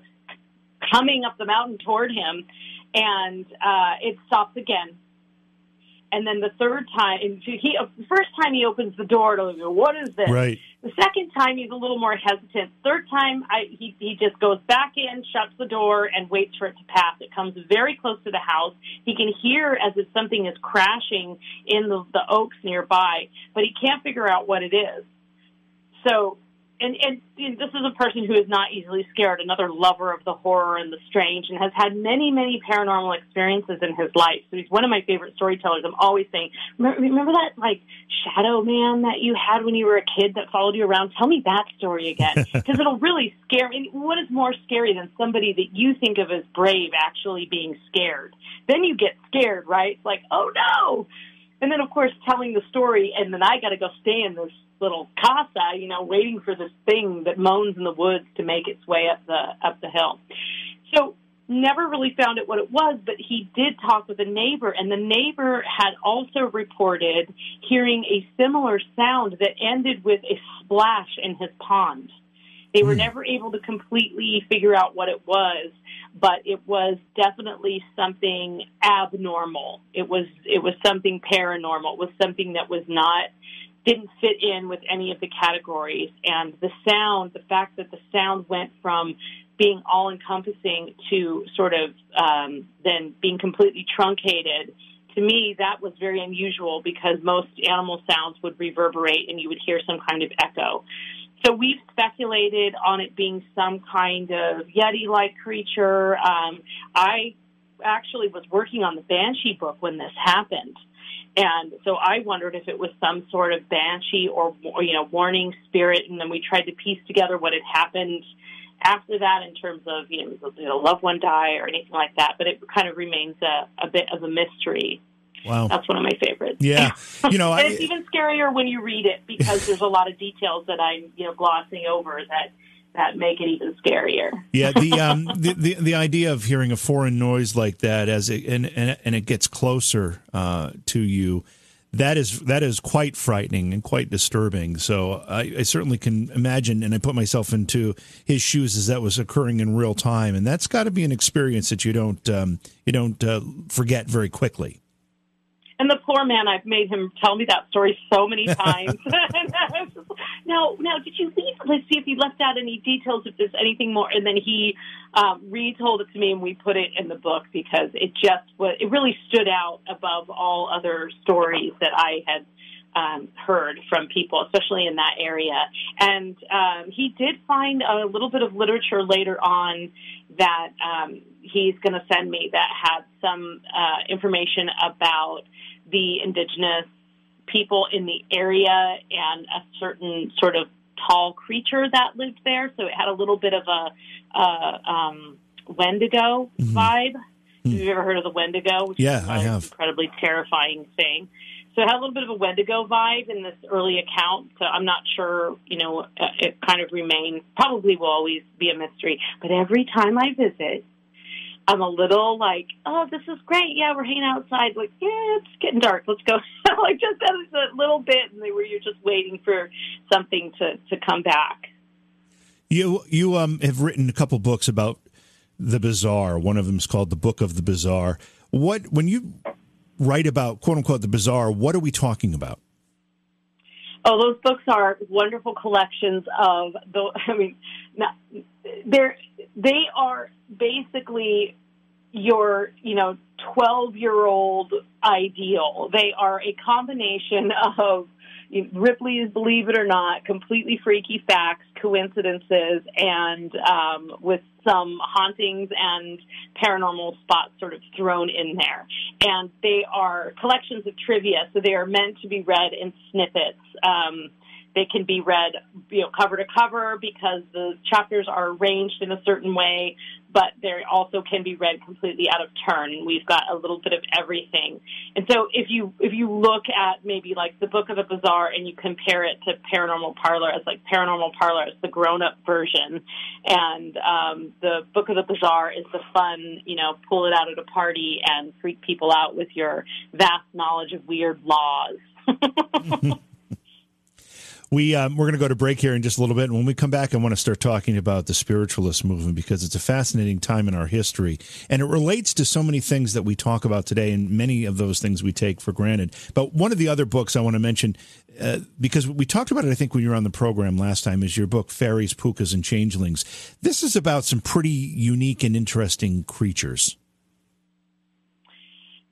coming up the mountain toward him. And uh, it stops again and then the third time, he the first time he opens the door to go, what is this? Right. The second time he's a little more hesitant. Third time, I, he he just goes back in, shuts the door, and waits for it to pass. It comes very close to the house. He can hear as if something is crashing in the, the oaks nearby, but he can't figure out what it is. So and, and, and this is a person who is not easily scared, another lover of the horror and the strange, and has had many, many paranormal experiences in his life. So he's one of my favorite storytellers. I'm always saying, remember, remember that like shadow man that you had when you were a kid that followed you around? Tell me that story again, because it'll really scare. me. what is more scary than somebody that you think of as brave actually being scared? Then you get scared, right? It's like, oh no. And then, of course, telling the story, and then I got to go stay in this little casa, you know, waiting for this thing that moans in the woods to make its way up the up the hill. So never really found it what it was, but he did talk with a neighbor, and the neighbor had also reported hearing a similar sound that ended with a splash in his pond. They were mm. never able to completely figure out what it was, but it was definitely something abnormal. It was it was something paranormal. It was something that was not didn't fit in with any of the categories. And the sound, the fact that the sound went from being all encompassing to sort of um, then being completely truncated, to me, that was very unusual because most animal sounds would reverberate and you would hear some kind of echo. So we've speculated on it being some kind of Yeti like creature. Um, I actually was working on the Banshee book when this happened. And so I wondered if it was some sort of banshee or, or, you know, warning spirit. And then we tried to piece together what had happened after that in terms of you know, did a loved one die or anything like that. But it kind of remains a, a bit of a mystery. Wow, that's one of my favorites. Yeah, you know, I, it's even scarier when you read it because there's a lot of details that I'm you know glossing over that that make it even scarier. Yeah, the um the, the, the idea of hearing a foreign noise like that as it and and, and it gets closer uh, to you. That is that is quite frightening and quite disturbing. So I, I, certainly can imagine, and I put myself into his shoes as that was occurring in real time, and that's got to be an experience that you don't um, you don't uh, forget very quickly. And the poor man, I've made him tell me that story so many times. now, now, did you leave? Let's see if you left out any details, if there's anything more. And then he um, retold it to me, and we put it in the book because it just was. It really stood out above all other stories that I had um, heard from people, especially in that area. And um, he did find a little bit of literature later on that um, he's going to send me that had some uh, information about the indigenous people in the area and a certain sort of tall creature that lived there. So it had a little bit of a, a um, Wendigo mm-hmm. vibe. Mm-hmm. Have you ever heard of the Wendigo? yeah, I have. Incredibly terrifying thing. So it had a little bit of a Wendigo vibe in this early account. So I'm not sure, you know, uh, it kind of remains, probably will always be a mystery. But every time I visit, I'm a little like, oh, this is great. Yeah, we're hanging outside. Like, yeah, it's getting dark. Let's go. like just a little bit, and where you're just waiting for something to to come back. You you um have written a couple books about the bizarre. One of them is called the Book of the Bizarre. What when you write about quote unquote the bizarre, what are we talking about? Oh, those books are wonderful collections of the. I mean, they're they are basically your you know 12 year old ideal they are a combination of ripley's believe it or not completely freaky facts coincidences and um, with some hauntings and paranormal spots sort of thrown in there. And they are collections of trivia so they are meant to be read in snippets um, they can be read, you know, cover to cover because the chapters are arranged in a certain way, but they also can be read completely out of turn. And we've got a little bit of everything. And so if you if you look at maybe like the Book of the Bizarre and you compare it to Paranormal Parlor, it's like Paranormal Parlor is the grown up version, and um, the Book of the Bizarre is the fun, you know, pull it out at a party and freak people out with your vast knowledge of weird laws. We um, we're going to go to break here in just a little bit, and when we come back, I want to start talking about the spiritualist movement because it's a fascinating time in our history, and it relates to so many things that we talk about today, and many of those things we take for granted. But one of the other books I want to mention, uh, because we talked about it, I think when you were on the program last time, is your book "Fairies, Pookas, and Changelings." This is about some pretty unique and interesting creatures.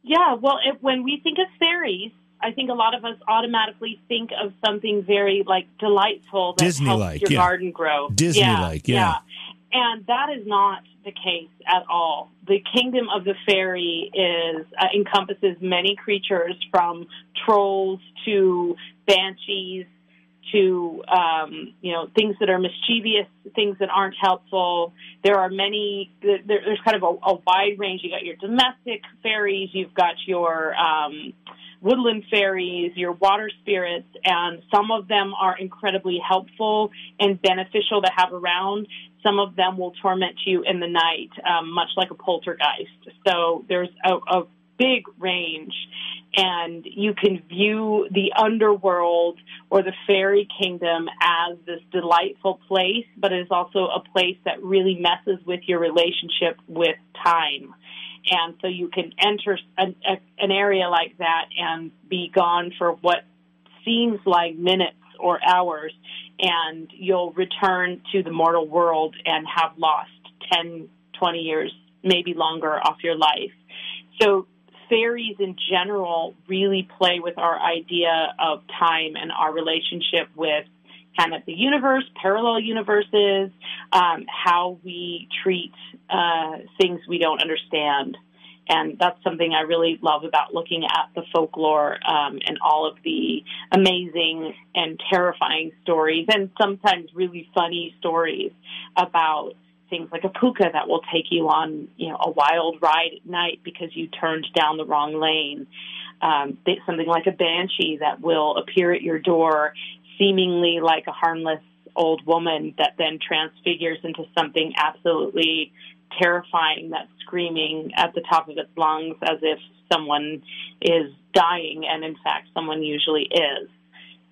Yeah, well, it, when we think of fairies, I think a lot of us automatically think of something very like delightful that Disney-like, helps your yeah. garden grow. Disney-like, yeah, yeah. And that is not the case at all. The kingdom of the fairy is uh, encompasses many creatures from trolls to banshees to um, you know things that are mischievous, things that aren't helpful. There are many. There, there's kind of a, a, wide range. You got your domestic fairies. You've got your um, woodland fairies, your water spirits, and some of them are incredibly helpful and beneficial to have around. Some of them will torment you in the night, um, much like a poltergeist. So there's a, a big range, and you can view the underworld or the fairy kingdom as this delightful place, but it is also a place that really messes with your relationship with time and so you can enter an, an area like that and be gone for what seems like minutes or hours, and you'll return to the mortal world and have lost 10, 20 years, maybe longer off your life. So fairies in general really play with our idea of time and our relationship with kind of the universe, parallel universes, um, how we treat uh, things we don't understand. And that's something I really love about looking at the folklore um, and all of the amazing and terrifying stories, and sometimes really funny stories about things like a pooka that will take you on, you know, a wild ride at night because you turned down the wrong lane. Um, something like a banshee that will appear at your door, seemingly like a harmless old woman that then transfigures into something absolutely terrifying that's screaming at the top of its lungs as if someone is dying, and in fact, someone usually is.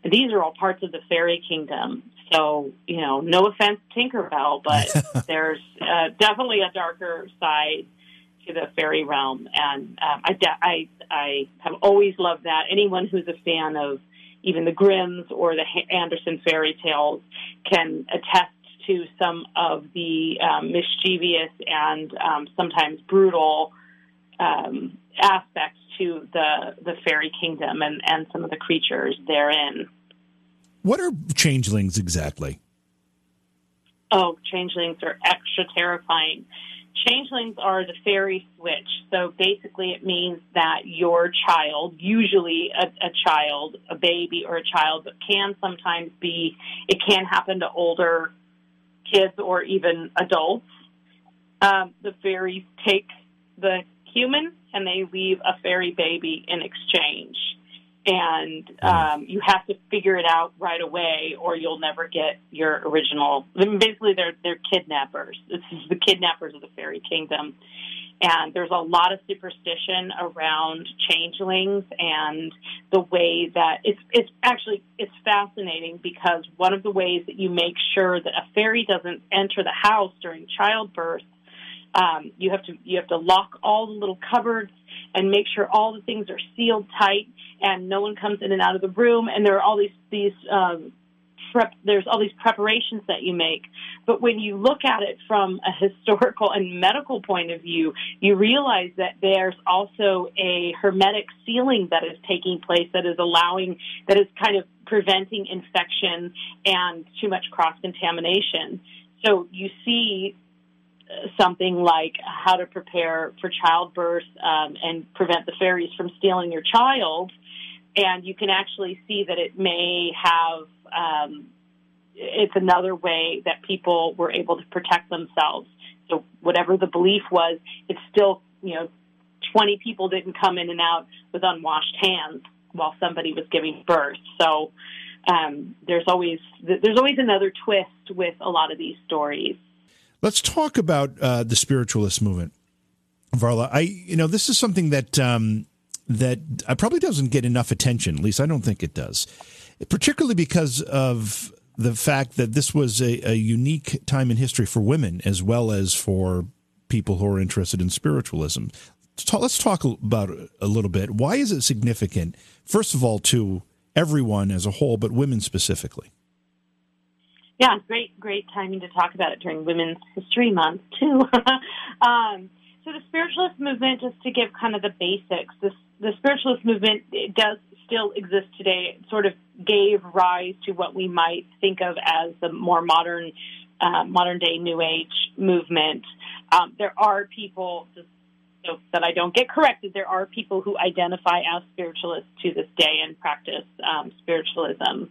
these are all parts of the fairy kingdom. So, you know, no offense, Tinkerbell, but there's uh, definitely a darker side to the fairy realm, and um, I, I I have always loved that. Anyone who's a fan of even the Grimms or the Andersen fairy tales can attest to some of the um, mischievous and um, sometimes brutal um, aspects to the the fairy kingdom and, and some of the creatures therein. What are changelings exactly? Oh, changelings are extra terrifying. Changelings are the fairy switch. So basically, it means that your child, usually a, a, child, a baby or a child, but can sometimes be, it can happen to older kids or even adults. Um, the fairies take the human and they leave a fairy baby in exchange and um, you have to figure it out right away, or you'll never get your original. I mean, basically, they're they're kidnappers. This is the kidnappers of the fairy kingdom, and there's a lot of superstition around changelings and the way that it's it's actually it's fascinating because one of the ways that you make sure that a fairy doesn't enter the house during childbirth um, you have to you have to lock all the little cupboards and make sure all the things are sealed tight and no one comes in and out of the room. And there are all these these um, prep. There's all these preparations that you make. But when you look at it from a historical and medical point of view, you realize that there's also a hermetic sealing that is taking place that is allowing that is kind of preventing infection and too much cross contamination. So you see something like how to prepare for childbirth um, and prevent the fairies from stealing your child. And you can actually see that it may have, um, it's another way that people were able to protect themselves. So, whatever the belief was, it's still, you know, 20 people didn't come in and out with unwashed hands while somebody was giving birth. So, um, there's always there's always another twist with a lot of these stories. Let's talk about uh, the spiritualist movement, Varla. I, you know, this is something that um, that uh, probably doesn't get enough attention. At least I don't think it does, particularly because of the fact that this was a, a unique time in history for women as well as for people who are interested in spiritualism. Let's talk about a little bit. Why is it significant, first of all, to everyone as a whole, but women specifically? Yeah, great, great timing to talk about it during Women's History Month too. um, so the spiritualist movement, just to give kind of the basics, the spiritualist movement does still exist today. It sort of gave rise to what we might think of as the more modern, uh, modern day New Age movement. Um, there are people, just so that I don't get corrected, there are people who identify as spiritualists to this day and practice um, spiritualism.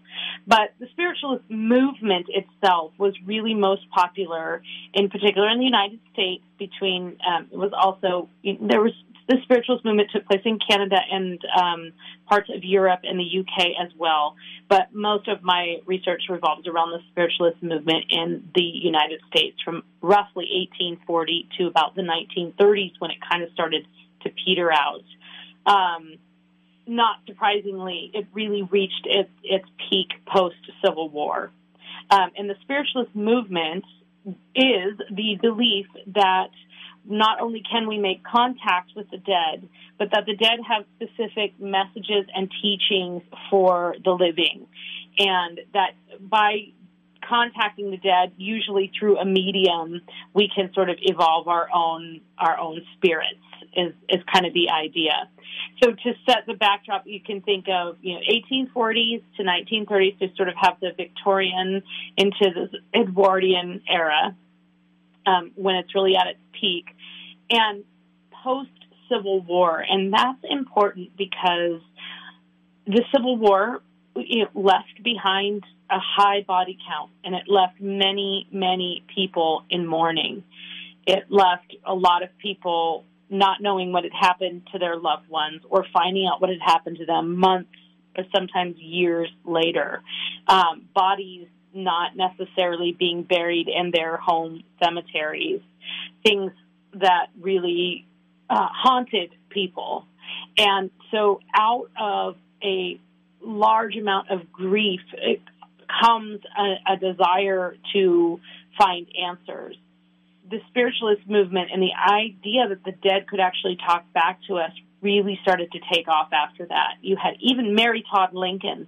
But the spiritualist movement itself was really most popular, in particular in the United States. Between um, it was also there was the spiritualist movement took place in Canada and um, parts of Europe and the UK as well. But most of my research revolves around the spiritualist movement in the United States from roughly 1840 to about the 1930s when it kind of started to peter out. Um, not surprisingly, it really reached its, its peak post Civil War. Um, and the spiritualist movement is the belief that not only can we make contact with the dead, but that the dead have specific messages and teachings for the living. And that by contacting the dead, usually through a medium, we can sort of evolve our own our own spirits is, is kind of the idea. So to set the backdrop, you can think of you know 1840s to 1930s to sort of have the Victorian into the Edwardian era um, when it's really at its peak. And post Civil War, and that's important because the Civil War it left behind a high body count, and it left many, many people in mourning. It left a lot of people not knowing what had happened to their loved ones or finding out what had happened to them months or sometimes years later. Um, bodies not necessarily being buried in their home cemeteries. Things that really uh, haunted people. And so, out of a large amount of grief comes a, a desire to find answers. The spiritualist movement and the idea that the dead could actually talk back to us really started to take off after that. You had even Mary Todd Lincoln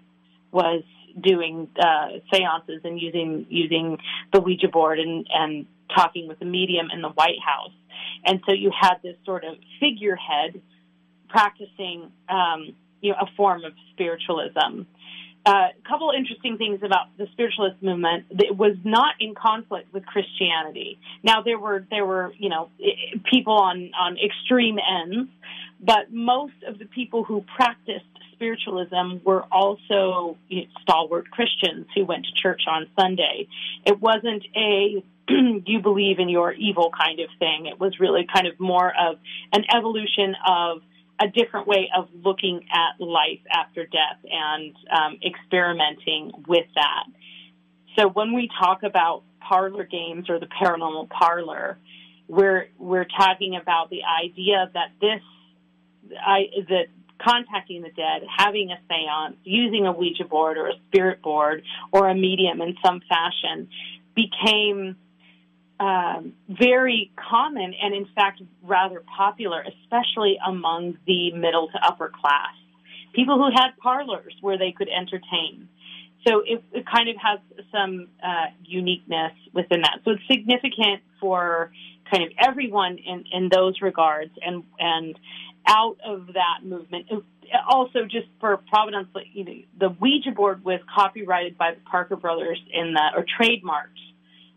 was doing uh, seances and using using the Ouija board and and talking with the medium in the White House. And so you had this sort of figurehead practicing, um, you know, a form of spiritualism. Uh, a uh, couple interesting things about the spiritualist movement. It was not in conflict with Christianity. Now there were there were you know people on on extreme ends, but most of the people who practiced spiritualism were also you know, stalwart Christians who went to church on Sunday. It wasn't a you believe in your evil kind of thing. It was really kind of more of an evolution of a different way of looking at life after death and um, experimenting with that. So when we talk about parlor games or the paranormal parlor, we're we're talking about the idea that this I that contacting the dead, having a seance, using a Ouija board or a spirit board or a medium in some fashion became um, very common and, in fact, rather popular, especially among the middle to upper class. People who had parlors where they could entertain. So it, it kind of has some uh, uniqueness within that. So it's significant for kind of everyone in, in those regards, and and out of that movement. Also, just for Providence, you know, the Ouija board was copyrighted by the Parker Brothers in the or trademarked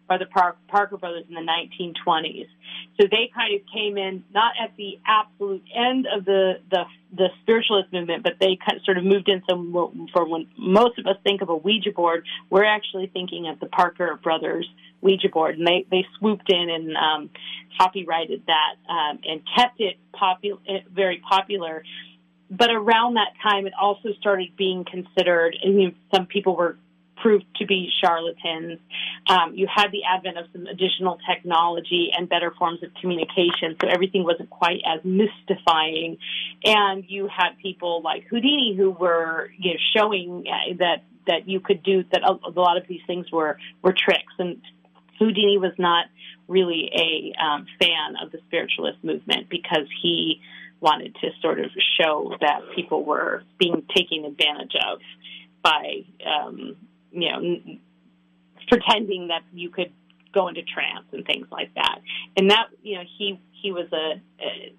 by the Parker brothers in the 1920s. So they kind of came in not at the absolute end of the the, the spiritualist movement, but they kind of sort of moved in. So for when most of us think of a Ouija board, we're actually thinking of the Parker brothers Ouija board, and they they swooped in and um, copyrighted that um, and kept it popu- eh, very popular. But around that time, it also started being considered. I mean, some people were proved to be charlatans. Um, you had the advent of some additional technology and better forms of communication, so everything wasn't quite as mystifying. And you had people like Houdini who were you know, showing uh, that that you could do that. A, a lot of these things were were tricks, and Houdini was not really a um, fan of the spiritualist movement because he wanted to sort of show that people were being taken advantage of by um, you know, pretending that you could go into trance and things like that. And that, you know, he he was a, a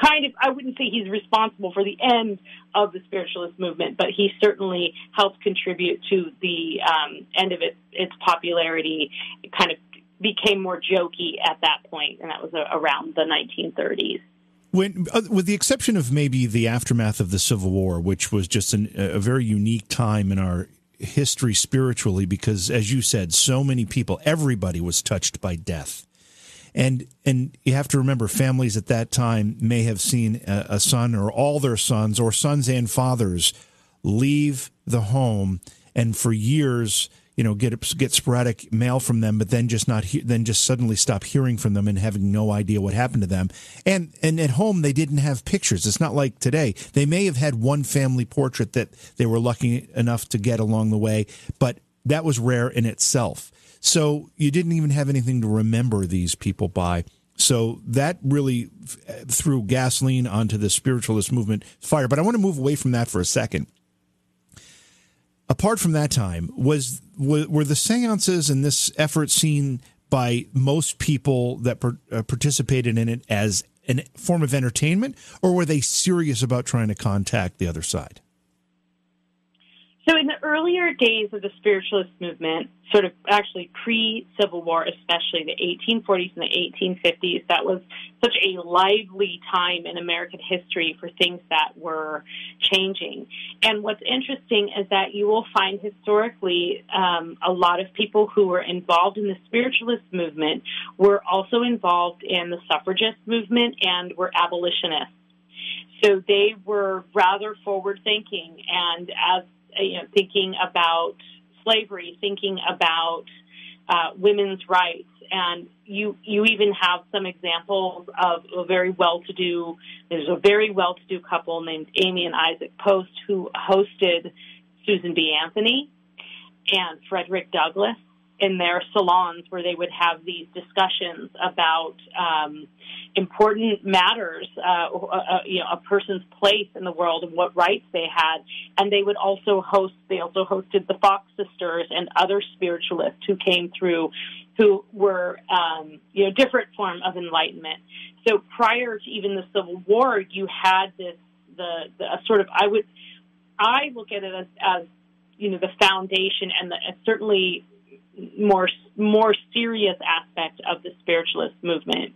kind of I wouldn't say he's responsible for the end of the spiritualist movement, but he certainly helped contribute to the um, end of it, its popularity. It kind of became more jokey at that point, and that was a, around the 1930s. When, uh, with the exception of maybe the aftermath of the Civil War, which was just an, a very unique time in our history spiritually because, as you said, so many people, everybody was touched by death. And and you have to remember, families at that time may have seen a, a son or all their sons or sons and fathers leave the home, and for years you know get get sporadic mail from them but then just not he- then just suddenly stop hearing from them and having no idea what happened to them. And and at home they didn't have pictures. It's not like today. They may have had one family portrait that they were lucky enough to get along the way but that was rare in itself. So you didn't even have anything to remember these people by. So that really uh, threw gasoline onto the spiritualist movement fire. But i want to move away from that for a second apart from that time, was were, the seances and this effort seen by most people that uh, participated in it as a form of entertainment, or were they serious about trying to contact the other side? So, in the earlier days of the spiritualist movement, sort of actually pre Civil War, especially the 1840s and the 1850s, that was such a lively time in American history for things that were changing. And what's interesting is that you will find historically um, a lot of people who were involved in the spiritualist movement were also involved in the suffragist movement and were abolitionists. So they were rather forward thinking and as you know, thinking about slavery, thinking about uh, women's rights, and you you even have some examples of a very well-to-do. There's a very well-to-do couple named Amy and Isaac Post who hosted Susan B. Anthony and Frederick Douglass in their salons where they would have these discussions about um, important matters, uh, uh, you know, a person's place in the world and what rights they had. And they would also host, they also hosted the Fox sisters and other spiritualists who came through who were, um, you know, different form of enlightenment. So prior to even the Civil War, you had this, the, the sort of, I would, I look at it as, as you know, the foundation and the, certainly more more serious aspect of the spiritualist movement.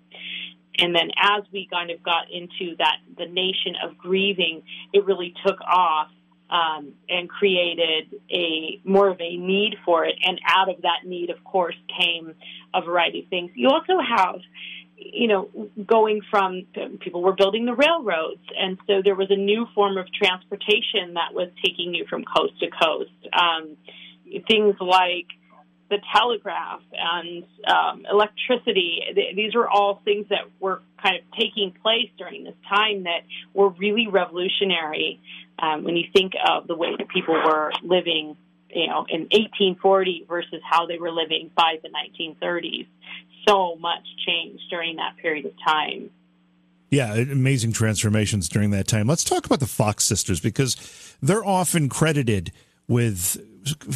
And then as we kind of got into that, the nation of grieving, it really took off um, and created a more of a need for it. And out of that need, of course, came a variety of things. You also have, you know, going from people were building the railroads, and so there was a new form of transportation that was taking you from coast to coast. Um, things like the telegraph and um, electricity. These were all things that were kind of taking place during this time that were really revolutionary um, when you think of the way that people were living, you know, in 1840 versus how they were living by the 1930s. So much changed during that period of time. Yeah, amazing transformations during that time. Let's talk about the Fox sisters because they're often credited with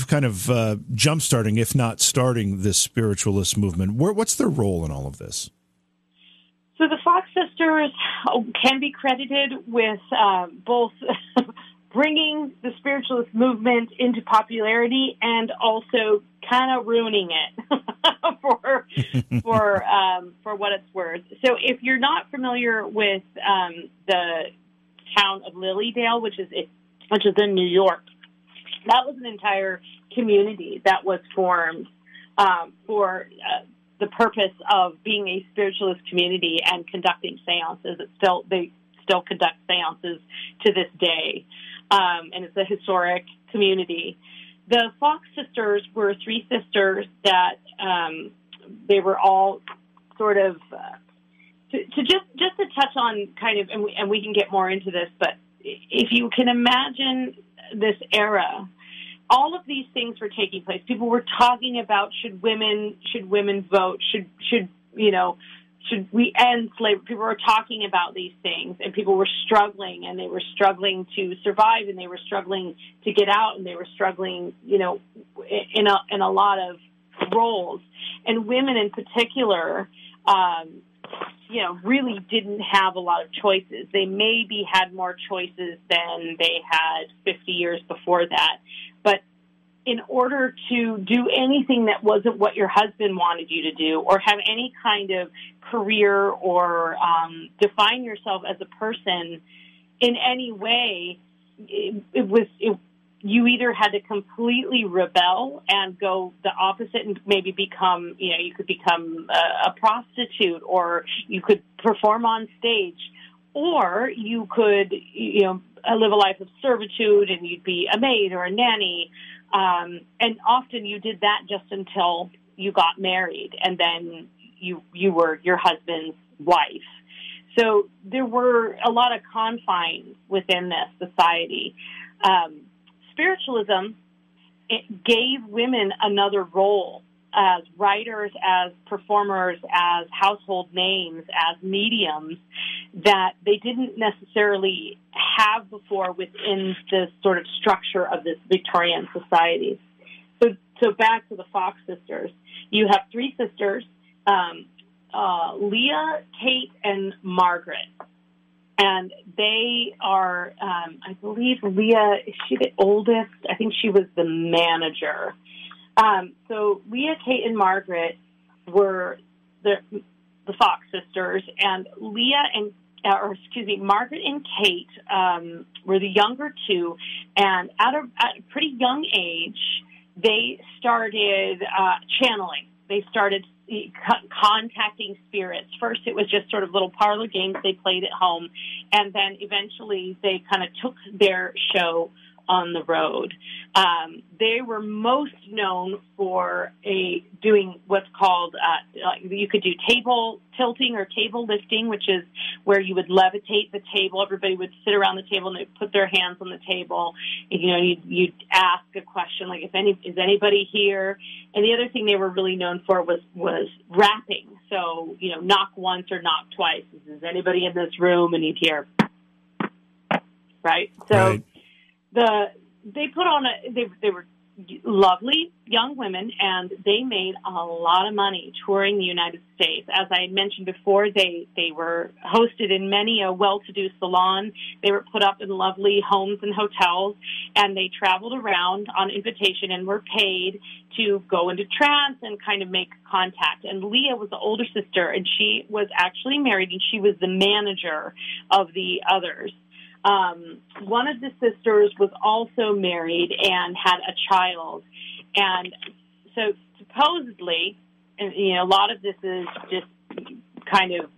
kind of uh, jump starting, if not starting, this spiritualist movement. Where, what's their role in all of this? So the Fox sisters can be credited with uh, both bringing the spiritualist movement into popularity and also kind of ruining it for for um, for what it's worth. So if you're not familiar with um, the town of Lily Dale, which is which is in New York, that was an entire community that was formed um, for uh, the purpose of being a spiritualist community and conducting seances. It's still they still conduct seances to this day, um, and it's a historic community. The Fox sisters were three sisters that um, they were all sort of uh, to, to, just just to touch on kind of and we, and we can get more into this, but if you can imagine this era, all of these things were taking place. People were talking about should women should women vote? Should should you know should we end slavery? People were talking about these things, and people were struggling, and they were struggling to survive, and they were struggling to get out, and they were struggling, you know, in a in a lot of roles, and women in particular. Um, you know, really didn't have a lot of choices. They maybe had more choices than they had 50 years before that. But in order to do anything that wasn't what your husband wanted you to do or have any kind of career or um, define yourself as a person in any way, it, it was, it, you either had to completely rebel and go the opposite and maybe become, you know, you could become a, a prostitute or you could perform on stage or you could, you know, live a life of servitude and you'd be a maid or a nanny. Um, and often you did that just until you got married and then you, you were your husband's wife. So there were a lot of confines within this society. Um, spiritualism it gave women another role as writers, as performers, as household names, as mediums that they didn't necessarily have before within the sort of structure of this Victorian society. So, so back to the Fox sisters. You have three sisters, um, uh, Leah, Kate, and Margaret. And they are, um, I believe, Leah. Is she the oldest? I think she was the manager. Um, so Leah, Kate, and Margaret were the the Fox sisters, and Leah and uh, or excuse me, Margaret and Kate um, were the younger two, and at a, at a pretty young age, they started uh, channeling. They started contacting spirits. First, it was just sort of little parlor games they played at home, and then eventually they kind of took their show on the road. Um, they were most known for a doing what's called uh, you could do table tilting or table lifting, which is where you would levitate the table. Everybody would sit around the table and they'd put their hands on the table. And, you know, you'd, you'd ask a question like, "If any is anybody here?" And the other thing they were really known for was was rapping. So you know, knock once or knock twice. Is anybody in this room? And you'd hear right. So. Right the they put on a they they were lovely young women and they made a lot of money touring the United States. As I had mentioned before, they they were hosted in many a well-to-do salon. They were put up in lovely homes and hotels and they traveled around on invitation and were paid to go into trance and kind of make contact. And Leah was the older sister and she was actually married and she was the manager of the others. Um, one of the sisters was also married and had a child, and so supposedly, you know, a lot of this is just kind of.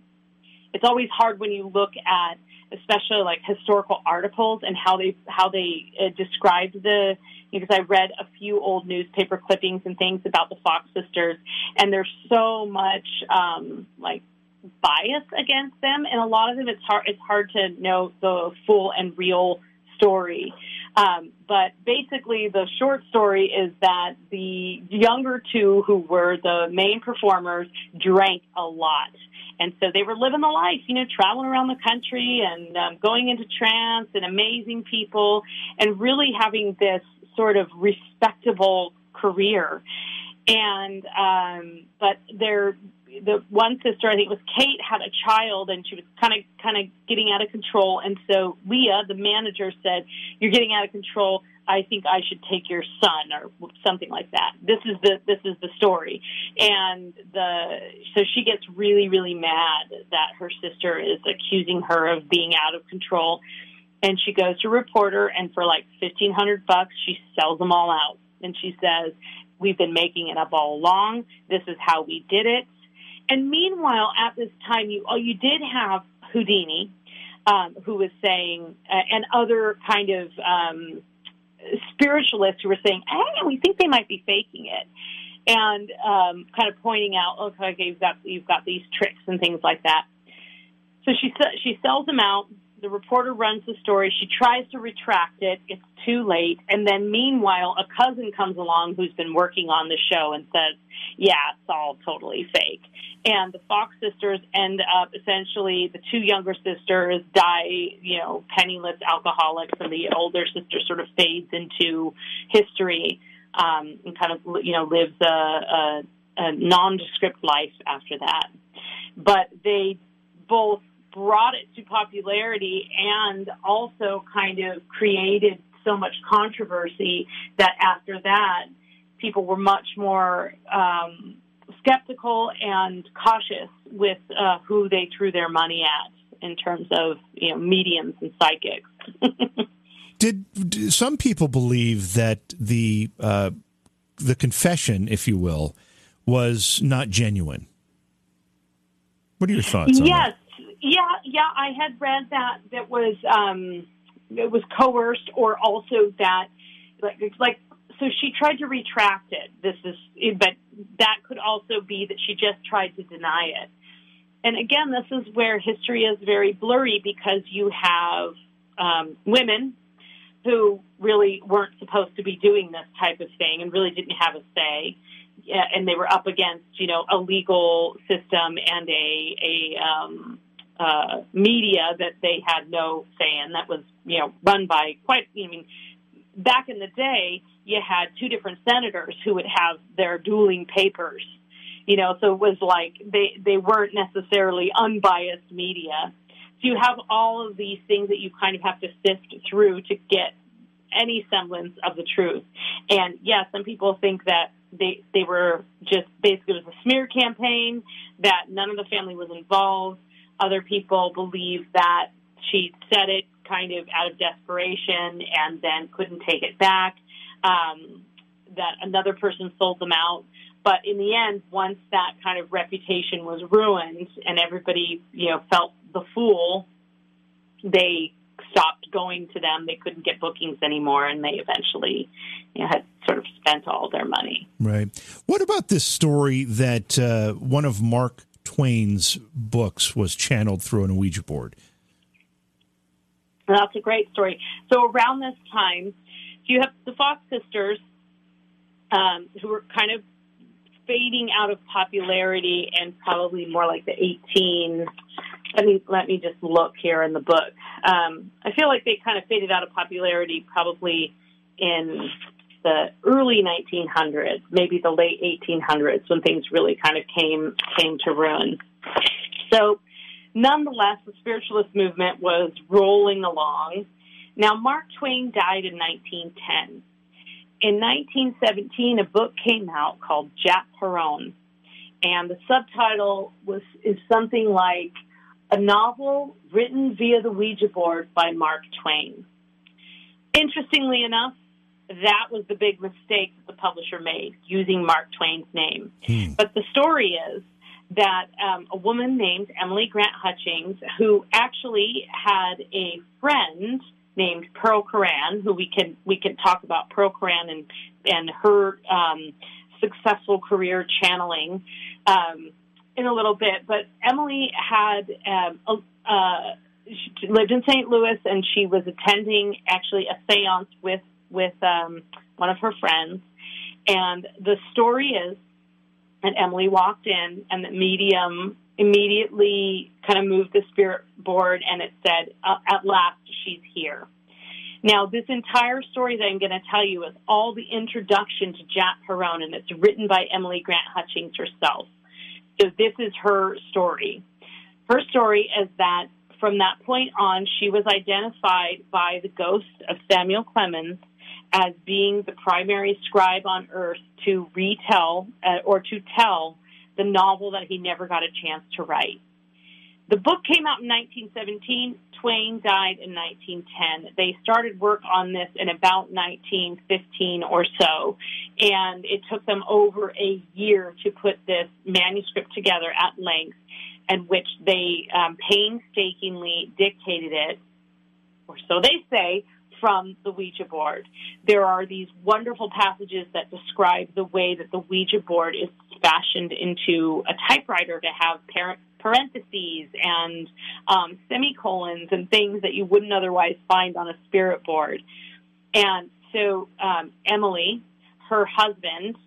It's always hard when you look at, especially like historical articles and how they how they uh, described the because I read a few old newspaper clippings and things about the Fox sisters, and there's so much um, like bias against them, and a lot of them it's hard it's hard to know the full and real story. Um, but basically, the short story is that the younger two, who were the main performers, drank a lot. And so they were living the life, you know, traveling around the country and um, going into trance and amazing people and really having this sort of respectable career. And, um, but they're, the one sister, I think it was Kate, had a child and she was kind of kind of getting out of control. And so Leah, the manager, said, "You're getting out of control. I think I should take your son or something like that." This is the this is the story. And the so she gets really really mad that her sister is accusing her of being out of control. And she goes to a reporter, and for like fifteen hundred bucks, she sells them all out. And she says, "We've been making it up all along. This is how we did it." And meanwhile, at this time, you oh, you did have Houdini, um, who was saying, uh, and other kind of um, spiritualists who were saying, "Hey, we think they might be faking it," and um, kind of pointing out, "Okay, you've got you've got these tricks and things like that." So she she sells them out. The reporter runs the story. She tries to retract it. It's too late. And then, meanwhile, a cousin comes along who's been working on the show and says, "Yeah, it's all totally fake." and the Fox sisters end up essentially the two younger sisters die, you know, penniless alcoholics, and the older sister sort of fades into history um, and kind of you know lives a, a, a nondescript life after that. But they both brought it to popularity and also kind of created so much controversy that after that people were much more um, skeptical and cautious with uh, who they threw their money at in terms of you know mediums and psychics. did, did, some people believe that the uh, the confession, if you will, was not genuine? What are your thoughts? Yes, yeah, yeah. I had read that that was um, it was coerced, or also that like like so she tried to retract it. This is, but that could also be that she just tried to deny it. And again, this is where history is very blurry because you have um, women who really weren't supposed to be doing this type of thing and really didn't have a say. And they were up against, you know, a legal system and a, a um, uh, media that they had no say in that was, you know, run by quite, I mean, back in the day, you had two different senators who would have their dueling papers. You know, so it was like they they weren't necessarily unbiased media. So you have all of these things that you kind of have to sift through to get any semblance of the truth. And yeah, some people think that they they were just basically it was a smear campaign that none of the family was involved. Other people believe that she said it kind of out of desperation and then couldn't take it back. Um, that another person sold them out. But in the end, once that kind of reputation was ruined and everybody, you know, felt the fool, they stopped going to them. They couldn't get bookings anymore, and they eventually you know, had sort of spent all their money. Right. What about this story that uh, one of Mark Twain's books was channeled through an Ouija board? That's a great story. So around this time, you have the Fox sisters, um, who were kind of fading out of popularity and probably more like the 18 let me let me just look here in the book. Um, I feel like they kind of faded out of popularity probably in the early 1900s, maybe the late 1800s, when things really kind of came came to ruin. So, nonetheless, the spiritualist movement was rolling along. Now, Mark Twain died in 1910. In 1917, a book came out called Jap Herron, and the subtitle was is something like a novel written via the Ouija board by Mark Twain. Interestingly enough, that was the big mistake that the publisher made, using Mark Twain's name. Hmm. But the story is that um, a woman named Emily Grant Hutchings, who actually had a friend named Pearl Curran, who we can we can talk about Pearl Curran and and her um, successful career channeling. Um, in a little bit, but Emily had um, uh, she lived in St. Louis, and she was attending actually a séance with with um, one of her friends. And the story is that Emily walked in, and the medium immediately kind of moved the spirit board, and it said, uh, "At last, she's here." Now, this entire story that I'm going to tell you is all the introduction to Jap Herron, and it's written by Emily Grant Hutchings herself. So this is her story. Her story is that from that point on, she was identified by the ghost of Samuel Clemens as being the primary scribe on earth to retell uh, or to tell the novel that he never got a chance to write. The book came out in 1917. Twain died in 1910. They started work on this in about 1915 or so, and it took them over a year to put this manuscript together at length, and which they um, painstakingly dictated it, or so they say, from the Ouija board. There are these wonderful passages that describe the way that the Ouija board is fashioned into a typewriter to have parent parentheses and um, semicolons and things that you wouldn't otherwise find on a spirit board. And so um, Emily, her husband,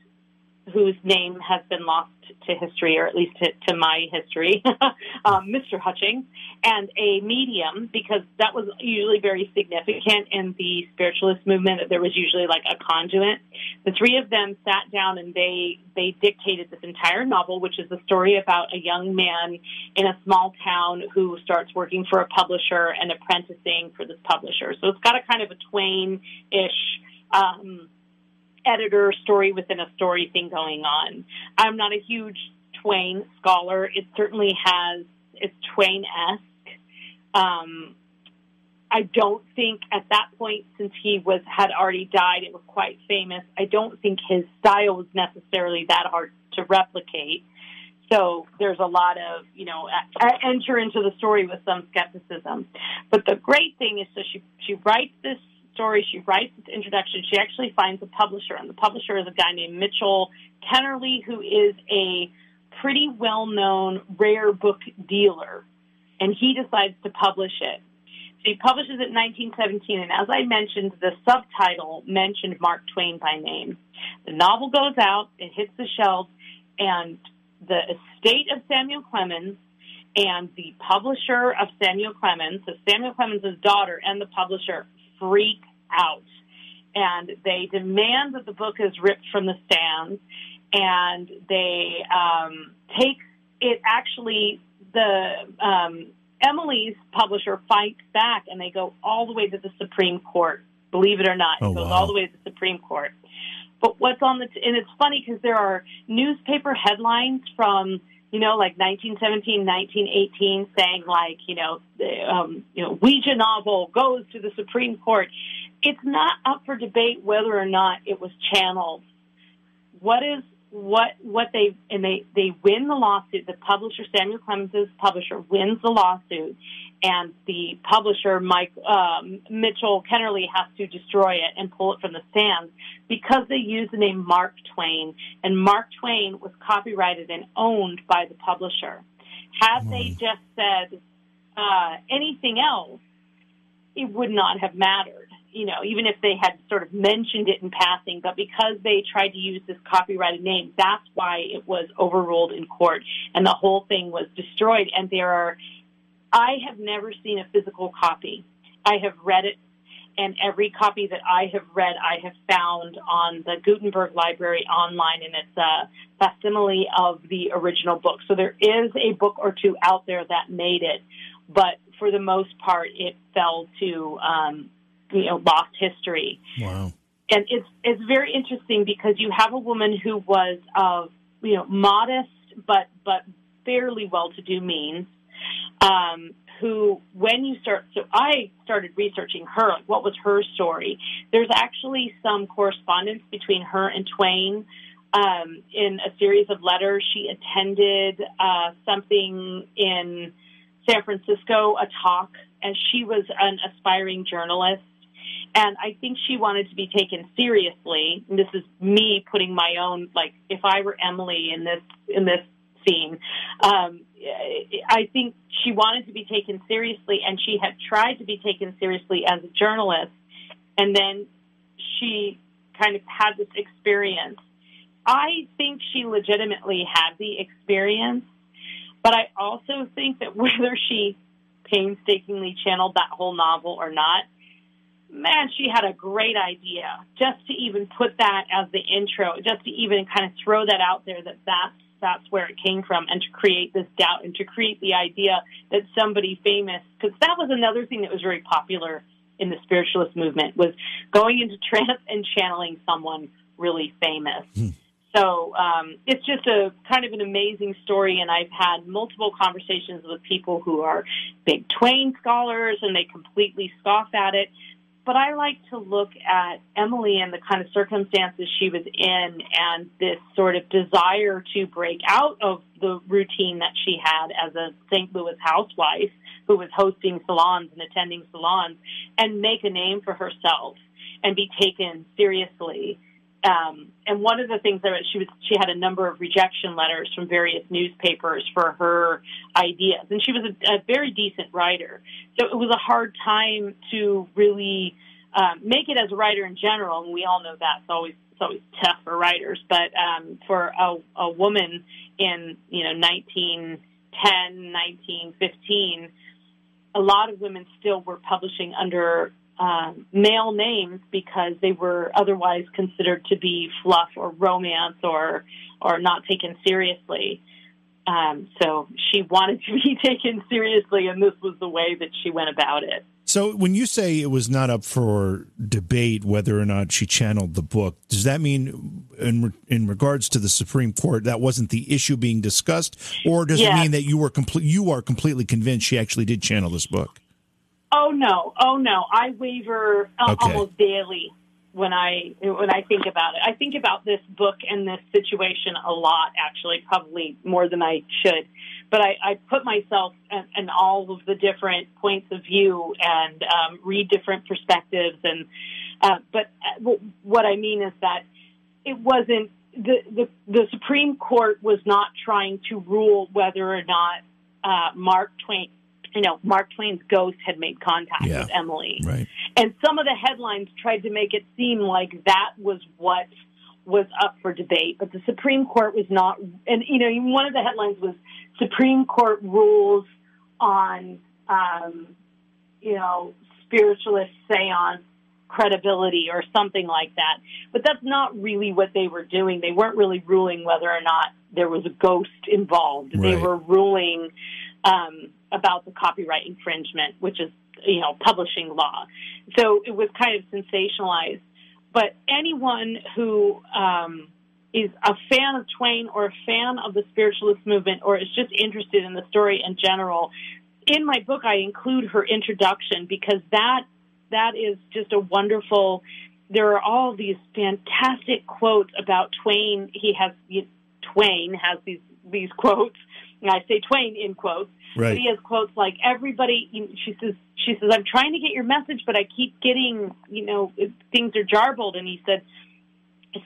whose name has been lost to history, or at least to, to my history, um, Mr. Hutchings, and a medium, because that was usually very significant in the spiritualist movement, that there was usually like a conduit. The three of them sat down and they, they dictated this entire novel, which is the story about a young man in a small town who starts working for a publisher and apprenticing for this publisher. So it's got a kind of a Twain-ish um, editor story within a story thing going on. I'm not a huge Twain scholar. It certainly has it's Twain esque. Um, I don't think at that point, since he was had already died, it was quite famous. I don't think his style was necessarily that hard to replicate. So there's a lot of you know enter into the story with some skepticism. But the great thing is, so she she writes this story. She writes this introduction. She actually finds a publisher, and the publisher is a guy named Mitchell Kennerley, who is a pretty well known rare book dealer. And he decides to publish it. So he publishes it in 1917, and as I mentioned, the subtitle mentioned Mark Twain by name. The novel goes out, it hits the shelves, and the estate of Samuel Clemens and the publisher of Samuel Clemens, so Samuel Clemens' daughter and the publisher freak out. And they demand that the book is ripped from the stands, and they um, take it actually the um, Emily's publisher fights back, and they go all the way to the Supreme Court. Believe it or not, oh, it goes wow. all the way to the Supreme Court. But what's on the t- and it's funny because there are newspaper headlines from you know like 1917, 1918 saying like you know um, you know Ouija novel goes to the Supreme Court. It's not up for debate whether or not it was channeled. What is what what they and they they win the lawsuit. The publisher Samuel Clemens's publisher wins the lawsuit, and the publisher Mike um, Mitchell Kennerley has to destroy it and pull it from the stands because they use the name Mark Twain, and Mark Twain was copyrighted and owned by the publisher. Had they just said uh, anything else, it would not have mattered you know, even if they had sort of mentioned it in passing, but because they tried to use this copyrighted name, that's why it was overruled in court and the whole thing was destroyed. And there are, I have never seen a physical copy. I have read it, and every copy that I have read, I have found on the Gutenberg Library online, and it's a facsimile of the original book. So there is a book or two out there that made it, but for the most part, it fell to, um, you know lost history. Wow. And it's it's very interesting because you have a woman who was of you know modest but but fairly well to do means. Um, who, when you start, so I started researching her, like what was her story. There's actually some correspondence between her and Twain um, in a series of letters. She attended uh, something in San Francisco, a talk, and she was an aspiring journalist and I think she wanted to be taken seriously. And this is me putting my own like if I were Emily in this in this scene, um, I think she wanted to be taken seriously, and she had tried to be taken seriously as a journalist, and then she kind of had this experience. I think she legitimately had the experience, but I also think that whether she painstakingly channeled that whole novel or not, man, she had a great idea just to even put that as the intro, just to even kind of throw that out there that that's that's where it came from, and to create this doubt and to create the idea that somebody famous, because that was another thing that was very popular in the spiritualist movement was going into trance and channeling someone really famous. Hmm. So um, it's just a kind of an amazing story, and I've had multiple conversations with people who are big Twain scholars, and they completely scoff at it but I like to look at Emily and the kind of circumstances she was in and this sort of desire to break out of the routine that she had as a St. Louis housewife who was hosting salons and attending salons and make a name for herself and be taken seriously. Um, and one of the things that she was, she had a number of rejection letters from various newspapers for her ideas, and she was a, a very decent writer. So it was a hard time to really um, make it as a writer in general, and we all know that's always it's always tough for writers. But um, for a, a woman in you know 1910, 1915, a lot of women still were publishing under uh, male names because they were otherwise considered to be fluff or romance or or not taken seriously. Um, so she wanted to be taken seriously, and this was the way that she went about it. So when you say it was not up for debate whether or not she channeled the book, does that mean in in regards to the Supreme Court that wasn't the issue being discussed, or does it mean that you were complete you are completely convinced she actually did channel this book? Oh no, oh no, I waver uh, Okay. almost daily when I when I think about it. I think about this book and this situation a lot, actually, probably more than I should. But I, I put myself in, in all of the different points of view and um, read different perspectives. And uh, but uh, what I mean is that it wasn't the, the the Supreme Court was not trying to rule whether or not uh, Mark Twain, you know, Mark Twain's ghost had made contact Yeah. with Emily. Right. And some of the headlines tried to make it seem like that was what was up for debate, but the Supreme Court was not. And you know, one of the headlines was Supreme Court rules on, um, you know, spiritualist seance credibility or something like that. But that's not really what they were doing. They weren't really ruling whether or not there was a ghost involved. They were ruling um, about the copyright infringement, which is you know publishing law. So it was kind of sensationalized. But anyone who um, is a fan of Twain or a fan of the spiritualist movement or is just interested in the story in general, in my book I include her introduction because that that is just a wonderful. There are all these fantastic quotes about Twain. He has Twain has these these quotes. And I say Twain in quotes. Right. But he has quotes like everybody. She says she says I'm trying to get your message, but I keep getting you know things are jarbled. And he said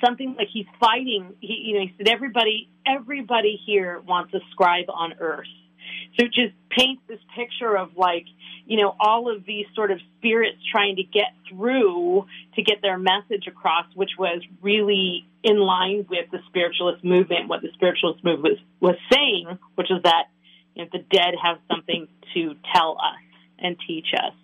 something like he's fighting. He you know he said everybody everybody here wants a scribe on earth. So just paints this picture of like you know, all of these sort of spirits trying to get through to get their message across, which was really in line with the spiritualist movement, what the spiritualist movement was, was saying, which is that you know, the dead have something to tell us and teach us.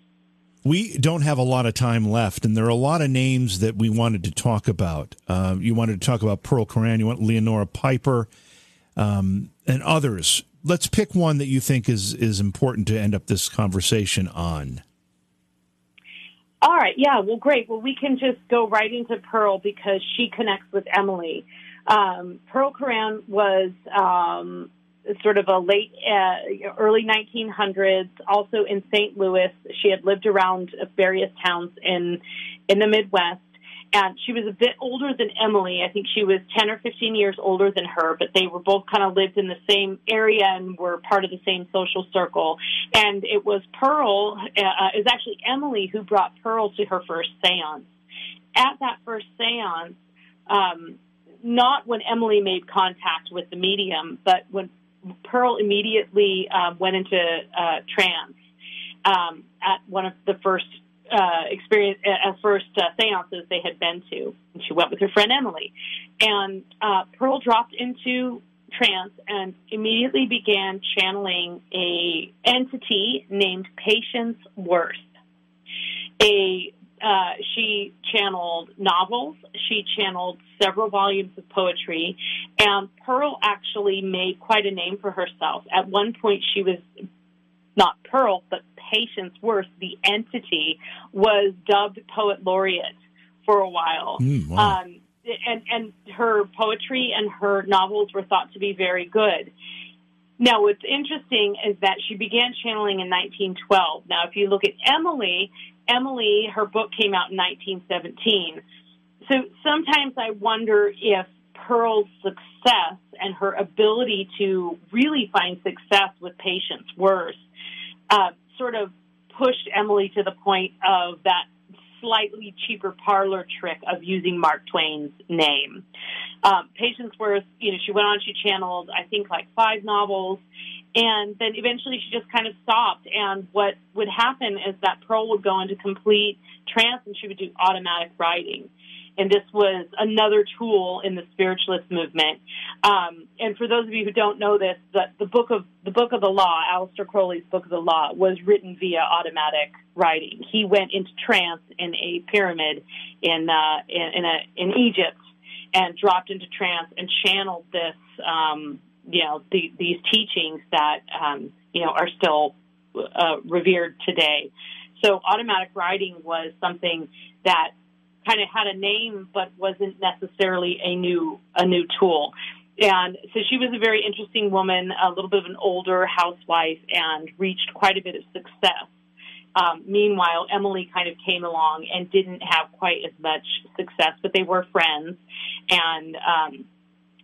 We don't have a lot of time left, and there are a lot of names that we wanted to talk about. Uh, you wanted to talk about Pearl Curran, you want Leonora Piper, um, and others let's pick one that you think is is important to end up this conversation on. All right. Yeah. Well, great. Well, we can just go right into Pearl because she connects with Emily. Um, Pearl Curran was um, sort of a late, uh, early 1900s, also in St. Louis. She had lived around various towns in in the Midwest, and she was a bit older than Emily. I think she was 10 or 15 years older than her, but they were both kind of lived in the same area and were part of the same social circle. And it was Pearl, uh, it was actually Emily who brought Pearl to her first seance. At that first seance, um, not when Emily made contact with the medium, but when Pearl immediately uh, went into uh, trance um, at one of the first uh, experience at first uh, seances they had been to. And she went with her friend Emily, and uh, Pearl dropped into trance and immediately began channeling a entity named Patience Worth. A uh, she channeled novels. She channeled several volumes of poetry, and Pearl actually made quite a name for herself. At one point, she was not Pearl, but Patience Worth, the entity, was dubbed poet laureate for a while. Mm, wow. um, and, and her poetry and her novels were thought to be very good. Now, what's interesting is that she began channeling in 1912. Now, if you look at Emily, Emily, her book came out in 1917. So sometimes I wonder if Pearl's success and her ability to really find success with Patience Worth uh, sort of pushed Emily to the point of that slightly cheaper parlor trick of using Mark Twain's name. Um, Patience Worth, you know, she went on, she channeled, I think, like five novels, and then eventually she just kind of stopped. And what would happen is that Pearl would go into complete trance and she would do automatic writing and this was another tool in the spiritualist movement. Um, and for those of you who don't know this, the, the book of the book of the law, Aleister Crowley's book of the law, was written via automatic writing. He went into trance in a pyramid in uh, in in, a, in Egypt and dropped into trance and channeled this, um, you know, the, these teachings that um, you know are still uh, revered today. So automatic writing was something that kind of had a name but wasn't necessarily a new a new tool. And so she was a very interesting woman, a little bit of an older housewife, and reached quite a bit of success. Um, meanwhile, Emily kind of came along and didn't have quite as much success, but they were friends. And um,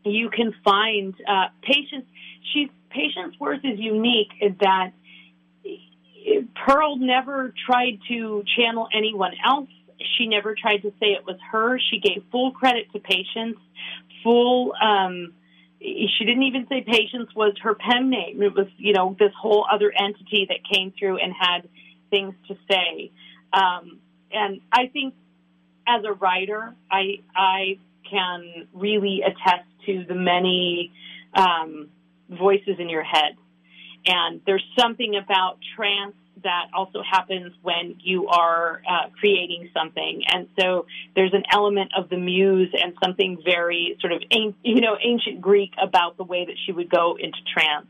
you can find uh, patience. She's patience worth is unique in that Pearl never tried to channel anyone else she never tried to say it was her. She gave full credit to Patience. Full. Um, she didn't even say Patience was her pen name. It was, you know, this whole other entity that came through and had things to say. Um, and I think as a writer, I I can really attest to the many um, voices in your head. And there's something about trance that also happens when you are uh, creating something. And so there's an element of the muse and something very sort of, you know, ancient Greek about the way that she would go into trance.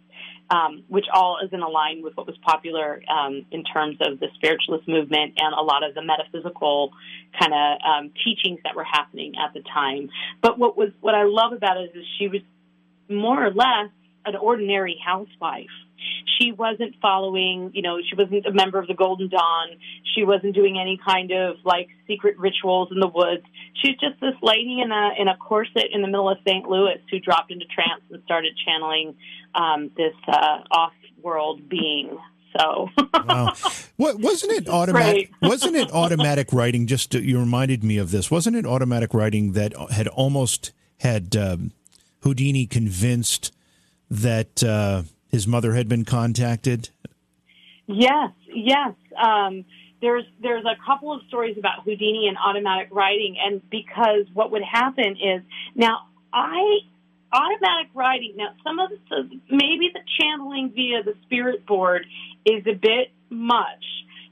um, which all is in line with what was popular um, in terms of the spiritualist movement and a lot of the metaphysical kind of um, teachings that were happening at the time. But what was what I love about it is she was more or less an ordinary housewife. She wasn't following, you know, she wasn't a member of the Golden Dawn. She wasn't doing any kind of like secret rituals in the woods. She's just this lady in a in a corset in the middle of St. Louis who dropped into trance and started channeling um, this uh, off-world being. So, wow. what wasn't it automatic? wasn't it automatic writing? Just to, you reminded me of this. Wasn't it automatic writing that had almost had um, Houdini convinced that uh, his mother had been contacted? Yes, yes. Um, there's there's a couple of stories about Houdini and automatic writing, and because what would happen is now I automatic writing. Now some of the maybe the channeling via the spirit board is a bit much,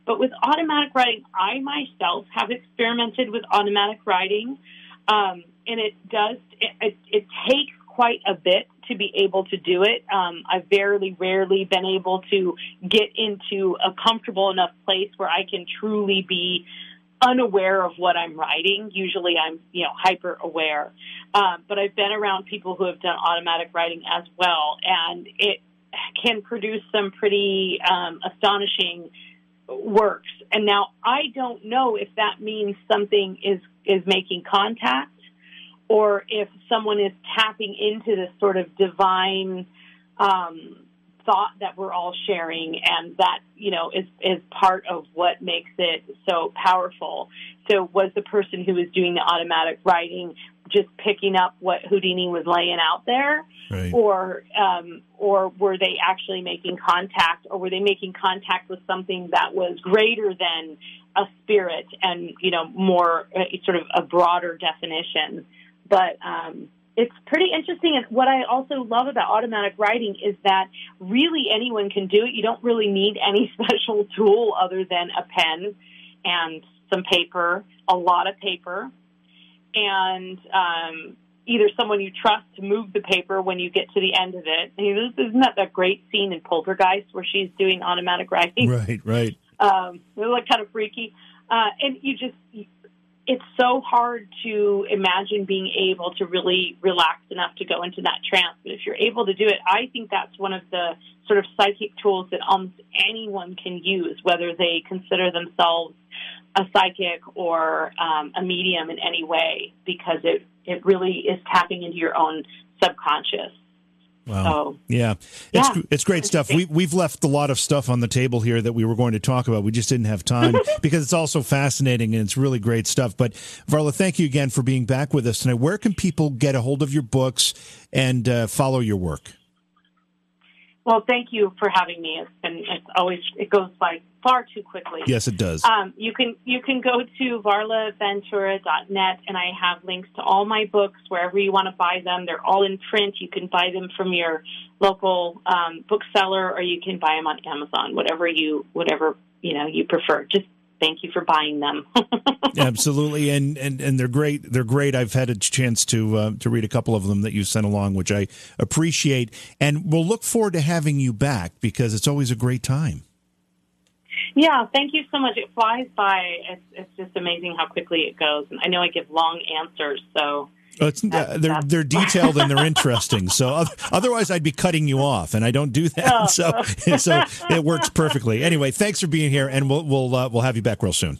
but with automatic writing, I myself have experimented with automatic writing, um, and it does it, it, it takes quite a bit to be able to do it. Um, I've very rarely been able to get into a comfortable enough place where I can truly be unaware of what I'm writing. Usually I'm, you know, hyper aware. Um, but I've been around people who have done automatic writing as well, and it can produce some pretty um, astonishing works. And now I don't know if that means something is is making contact or if someone is tapping into this sort of divine um, thought that we're all sharing, and that you know is is part of what makes it so powerful. So, was the person who was doing the automatic writing just picking up what Houdini was laying out there, right. or um, or were they actually making contact, or were they making contact with something that was greater than a spirit and you know more uh, sort of a broader definition? But um, it's pretty interesting. And what I also love about automatic writing is that really anyone can do it. You don't really need any special tool other than a pen and some paper, a lot of paper, and um, either someone you trust to move the paper when you get to the end of it. And isn't that that great scene in Poltergeist where she's doing automatic writing? Right, right. Um, it was like kind of freaky. Uh, and you just it's so hard to imagine being able to really relax enough to go into that trance. But if you're able to do it, I think that's one of the sort of psychic tools that almost anyone can use, whether they consider themselves a psychic or um, a medium in any way, because it, it really is tapping into your own subconscious. Wow. So, yeah. It's yeah. it's great stuff. We we've left a lot of stuff on the table here that we were going to talk about. We just didn't have time because it's also fascinating and it's really great stuff. But Varla, thank you again for being back with us tonight. Where can people get a hold of your books and uh, follow your work? Well, thank you for having me. It's been it's always it goes by far too quickly. Yes, it does. Um, you can you can go to varlaventura.net, and I have links to all my books wherever you want to buy them. They're all in print. You can buy them from your local um, bookseller, or you can buy them on Amazon. Whatever you whatever you know you prefer. Just thank you for buying them. Absolutely, and, and and they're great. They're great. I've had a chance to uh, to read a couple of them that you sent along, which I appreciate, and we'll look forward to having you back because it's always a great time. Yeah, thank you so much. It flies by. It's, it's just amazing how quickly it goes. And I know I give long answers, so. It's, uh, they're they're detailed and they're interesting. So otherwise, I'd be cutting you off, and I don't do that. Oh. So so it works perfectly. Anyway, thanks for being here, and we'll we'll uh, we'll have you back real soon.